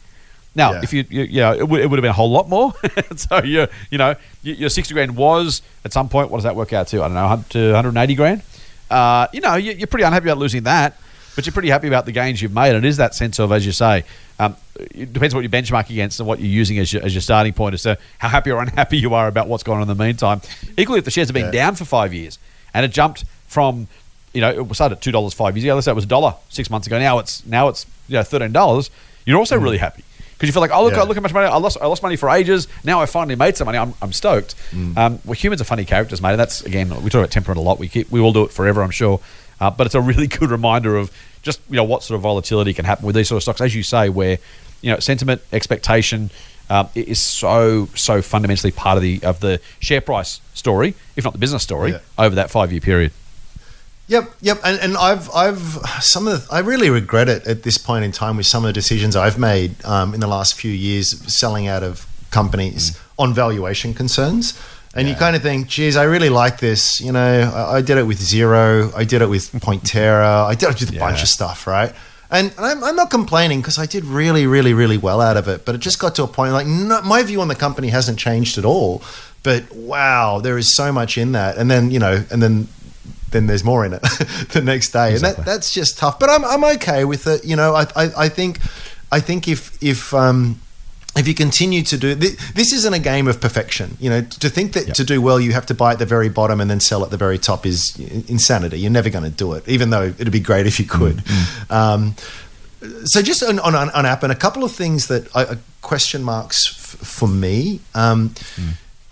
Now, Yeah. if you, you yeah, it would, it would have been a whole lot more. (laughs) so you you know your, your sixty grand was at some point. What does that work out to? I don't know, to one hundred and eighty grand. Uh, you know, you, you're pretty unhappy about losing that, but you're pretty happy about the gains you've made. And it is that sense of, as you say, um, it depends what you benchmark against and what you're using as your, as your starting point as to how happy or unhappy you are about what's going on in the meantime. Equally, if the shares have been Yeah. down for five years and it jumped from, you know, it started at two dollars five years ago. Let's say it was a dollar six months ago. Now it's now it's you know thirteen dollars. You're also really happy. Because you feel like, oh look, Mm. Yeah. look how much money I lost. I lost money for ages. Now I finally made some money. I'm, I'm stoked. Mm. Um, well, humans are funny characters, mate. And that's again, we talk about temperament a lot. We keep, we all do it forever, I'm sure. Uh, but it's a really (laughs) good reminder of just you know what sort of volatility can happen with these sort of stocks, as you say, where you know sentiment, expectation um, is so so fundamentally part of the of the share price story, if not the business story, Yeah. over that five year period. Yep, yep, and, and I've I've some of the, I really regret it at this point in time with some of the decisions I've made um, in the last few years selling out of companies on valuation concerns. And you kind of think, geez, I really like this. You know, I, I did it with Xero, I did it with Pointerra, I did it with a bunch of stuff, right? And, and I'm, I'm not complaining because I did really, really, really well out of it. But it just got to a point like no, my view on the company hasn't changed at all. But wow, there is so much in that. And then you know, and then then there's more in it (laughs) the next day, and that, that's just tough. But I'm I'm okay with it. You know, I I, I think I think if if um, if you continue to do this, this isn't a game of perfection. You know, to think that to do well you have to buy at the very bottom and then sell at the very top is insanity. You're never going to do it, even though it'd be great if you could. Um, so just on, on, on Appen a couple of things that I, uh, question marks f- for me. Um,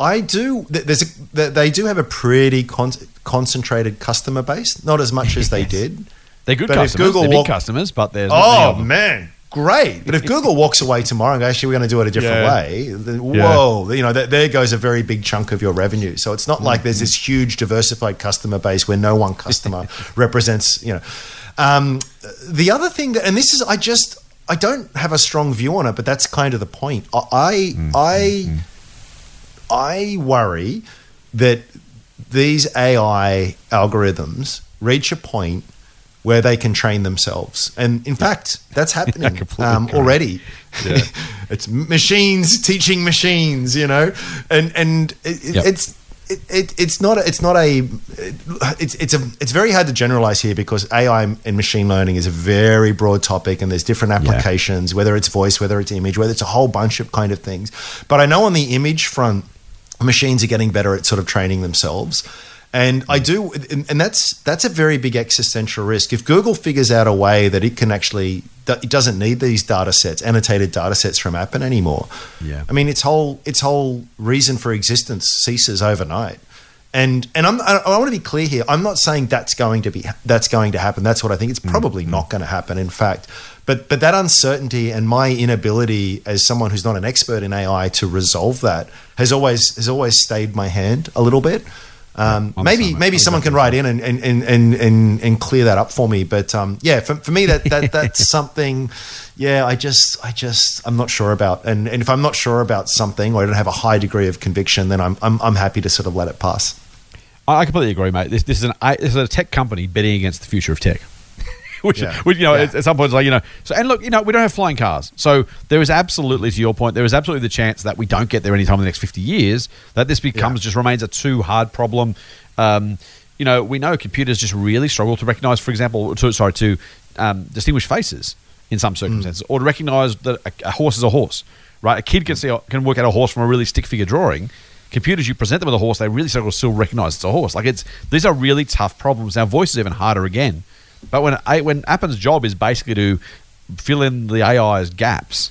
I do. There's a, they do have a pretty con- concentrated customer base, not as much as they (laughs) Yes. did. They're good But customers. Google They're big walk- customers, but there's Oh man, great. But if Google walks away tomorrow and goes, actually, we're going to do it a different Yeah. way, then Yeah. whoa, you know, th- there goes a very big chunk of your revenue. So it's not like there's this mm-hmm. huge diversified customer base where no one customer (laughs) represents, you know. Um, the other thing that, and this is, I just, I don't have a strong view on it, but that's kind of the point. I, I, mm-hmm. Mm-hmm. I worry that these AI algorithms reach a point where they can train themselves, and in fact, that's (laughs) happening um, already. Yeah. (laughs) it's machines teaching machines, you know, and and it, Yep. it's. It, it, it's not it's not a it's it's a it's very hard to generalize here because AI and machine learning is a very broad topic and there's different applications whether it's voice whether it's image whether it's a whole bunch of kind of things but I know on the image front machines are getting better at sort of training themselves. And I do, and that's that's a very big existential risk. If Google figures out a way that it can actually, that it doesn't need these data sets, annotated data sets from Appen anymore. Yeah. I mean, its whole its whole reason for existence ceases overnight. And and I'm, I, I want to be clear here. I'm not saying that's going to be that's going to happen. That's what I think. It's mm, probably mm. not going to happen. In fact, but but that uncertainty and my inability as someone who's not an expert in AI to resolve that has always has always stayed my hand a little bit. Um, I'm maybe maybe someone can write in and and, and, and, and clear that up for me. But um, yeah, for, for me that, that (laughs) that's something. Yeah, I just I just I'm not sure about. And and if I'm not sure about something or I don't have a high degree of conviction, then I'm I'm, I'm happy to sort of let it pass. I completely agree, mate. This, this is an this is a tech company betting against the future of tech. (laughs) which, Yeah. which you know, Yeah. at, at some point, it's like you know. So and look, you know, we don't have flying cars, so there is absolutely, to your point, there is absolutely the chance that we don't get there anytime in the next fifty years. That this becomes Yeah. just remains a too hard problem. Um, you know, we know computers just really struggle to recognize, for example, to, sorry, to um, distinguish faces in some circumstances, or to recognize that a, a horse is a horse. Right, a kid can see can work out a horse from a really stick figure drawing. Computers, you present them with a horse, they really struggle to still recognize it's a horse. Like it's these are really tough problems. Now, voice is even harder again. But when A- when Appen's job is basically to fill in the AI's gaps,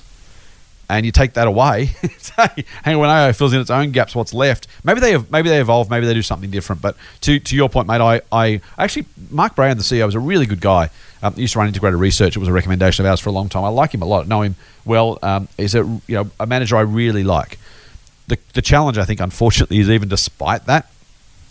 and you take that away, say, hang on, when AI fills in its own gaps, what's left? Maybe they have, maybe they evolve, maybe they do something different. But to, to your point, mate, I, I actually Mark Brayan, the CEO, was a really good guy. Um, used to run integrated research. It was a recommendation of ours for a long time. I like him a lot. Know him well. Um, he's a you know a manager I really like. The the challenge, I think, unfortunately, is even despite that,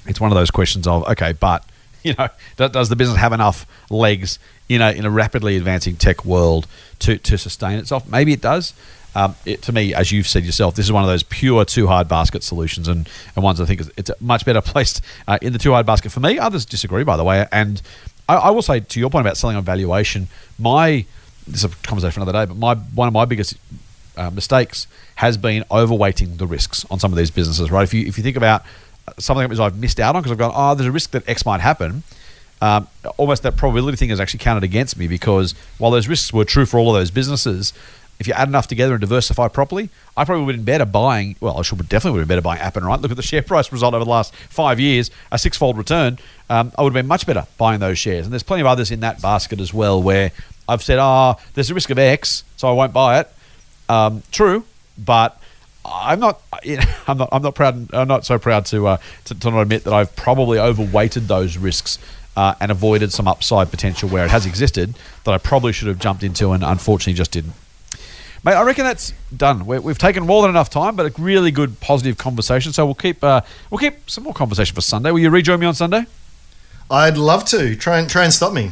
it's one of those questions of okay, but (laughs) you know, do- does the business have enough legs in a in a rapidly advancing tech world to to sustain itself? Maybe it does. Um, it, to me, as you've said yourself, this is one of those pure too hard basket solutions, and, and ones I think is, it's much better (laughs) placed uh, in the too hard basket for me. Others disagree, by the way, and I, I will say to your point about selling on valuation, my this is a conversation for another day, but my one of my biggest uh, mistakes has been overweighting the risks on some of these businesses. Right? If you if you think about something that I've missed out on because I've gone, oh, there's a risk that X might happen. Um, almost that probability thing has actually counted against me because while those risks were true for all of those businesses, if you add enough together and diversify properly, I probably would have been better buying. Well, I should definitely would have been better buying Appen. Right? Look at the share (laughs) price result over the last five years, a six-fold return. Um, I would have been much better buying those shares. And there's plenty of others in that basket as well where I've said, ah, there's a risk of X, so I won't buy it. Um, true, but I'm not. (laughs) You know, I'm not. I'm not proud. I'm not so proud to uh, to, to not admit that I've probably overweighted those risks uh, and avoided some upside potential where it has existed that I probably should have jumped into and unfortunately just didn't. Mate, I reckon that's done. we we've taken more than enough time, but a really good, positive conversation. So we'll keep uh, we'll keep some more conversation for Sunday. Will you rejoin me on Sunday? I'd love to try and try and stop me.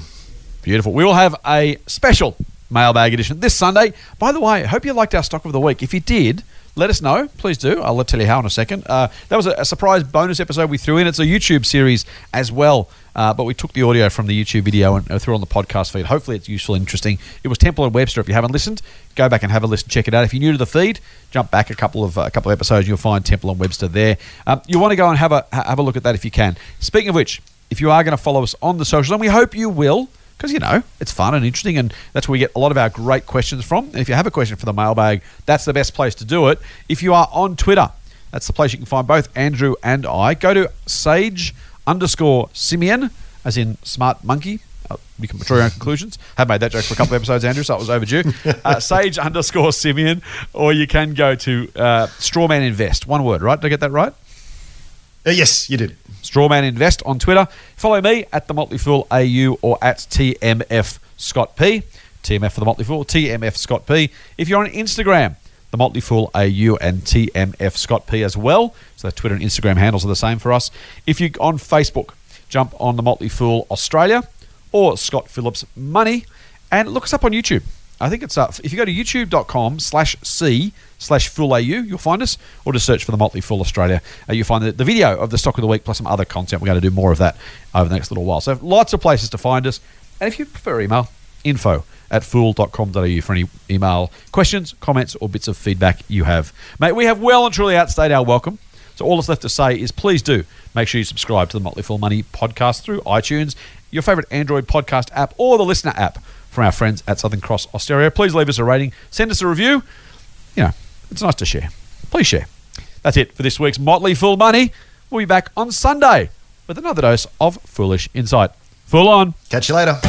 Beautiful. We will have a special mailbag edition this Sunday. By the way, I hope you liked our stock of the week. If you did, let us know. Please do. I'll tell you how in a second. Uh, that was a, a surprise bonus episode we threw in. It's a YouTube series as well, uh, but we took the audio from the YouTube video and uh, threw it on the podcast feed. Hopefully, it's useful and interesting. It was Temple and Webster. If you haven't listened, go back and have a listen. Check it out. If you're new to the feed, jump back a couple of uh, a couple of episodes. You'll find Temple and Webster there. Um, you want to go and have a have a look at that if you can. Speaking of which, if you are going to follow us on the socials, and we hope you will because you know it's fun and interesting, and that's where we get a lot of our great questions from. And if you have a question for the mailbag, that's the best place to do it. If you are on Twitter, that's the place you can find both Andrew and I. Go to Sage underscore Simian, as in smart monkey. Uh, you can draw your own conclusions. Have made that joke for a couple of episodes, Andrew, so it was overdue. Uh, (laughs) Sage underscore Simian, or you can go to uh, Strawman Invest. One word, right? Did I get that right? Uh, yes, you did. Strawman Invest on Twitter. Follow me at the Motley Fool AU or at TMF Scott P. TMF for the Motley Fool, TMF Scott P. If you're on Instagram, the Motley Fool AU and TMF Scott P as well. So the Twitter and Instagram handles are the same for us. If you're on Facebook, jump on the Motley Fool Australia or Scott Phillips Money and look us up on YouTube. I think it's up. If you go to youtube.com slash C slash Fool AU, you'll find us, or just search for the Motley Fool Australia. Uh, you'll find the, the video of the stock of the week plus some other content. We're going to do more of that over the next little while. So lots of places to find us. And if you prefer email, info at fool.com.au for any email questions, comments, or bits of feedback you have. Mate, we have well and truly outstayed our welcome. So all that's left to say is please do make sure you subscribe to the Motley Fool Money podcast through iTunes, your favorite Android podcast app, or the listener app from our friends at Southern Cross Austereo. Please leave us a rating, send us a review. You know, it's nice to share. Please share. That's it for this week's Motley Fool Money. We'll be back on Sunday with another dose of foolish insight. Fool on. Catch you later.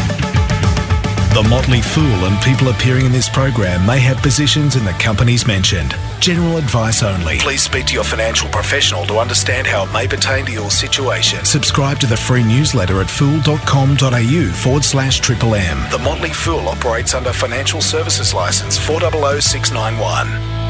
The Motley Fool and people appearing in this program may have positions in the companies mentioned. General advice only. Please speak to your financial professional to understand how it may pertain to your situation. Subscribe to the free newsletter at fool.com.au forward slash triple M. The Motley Fool operates under Financial Services License 400691.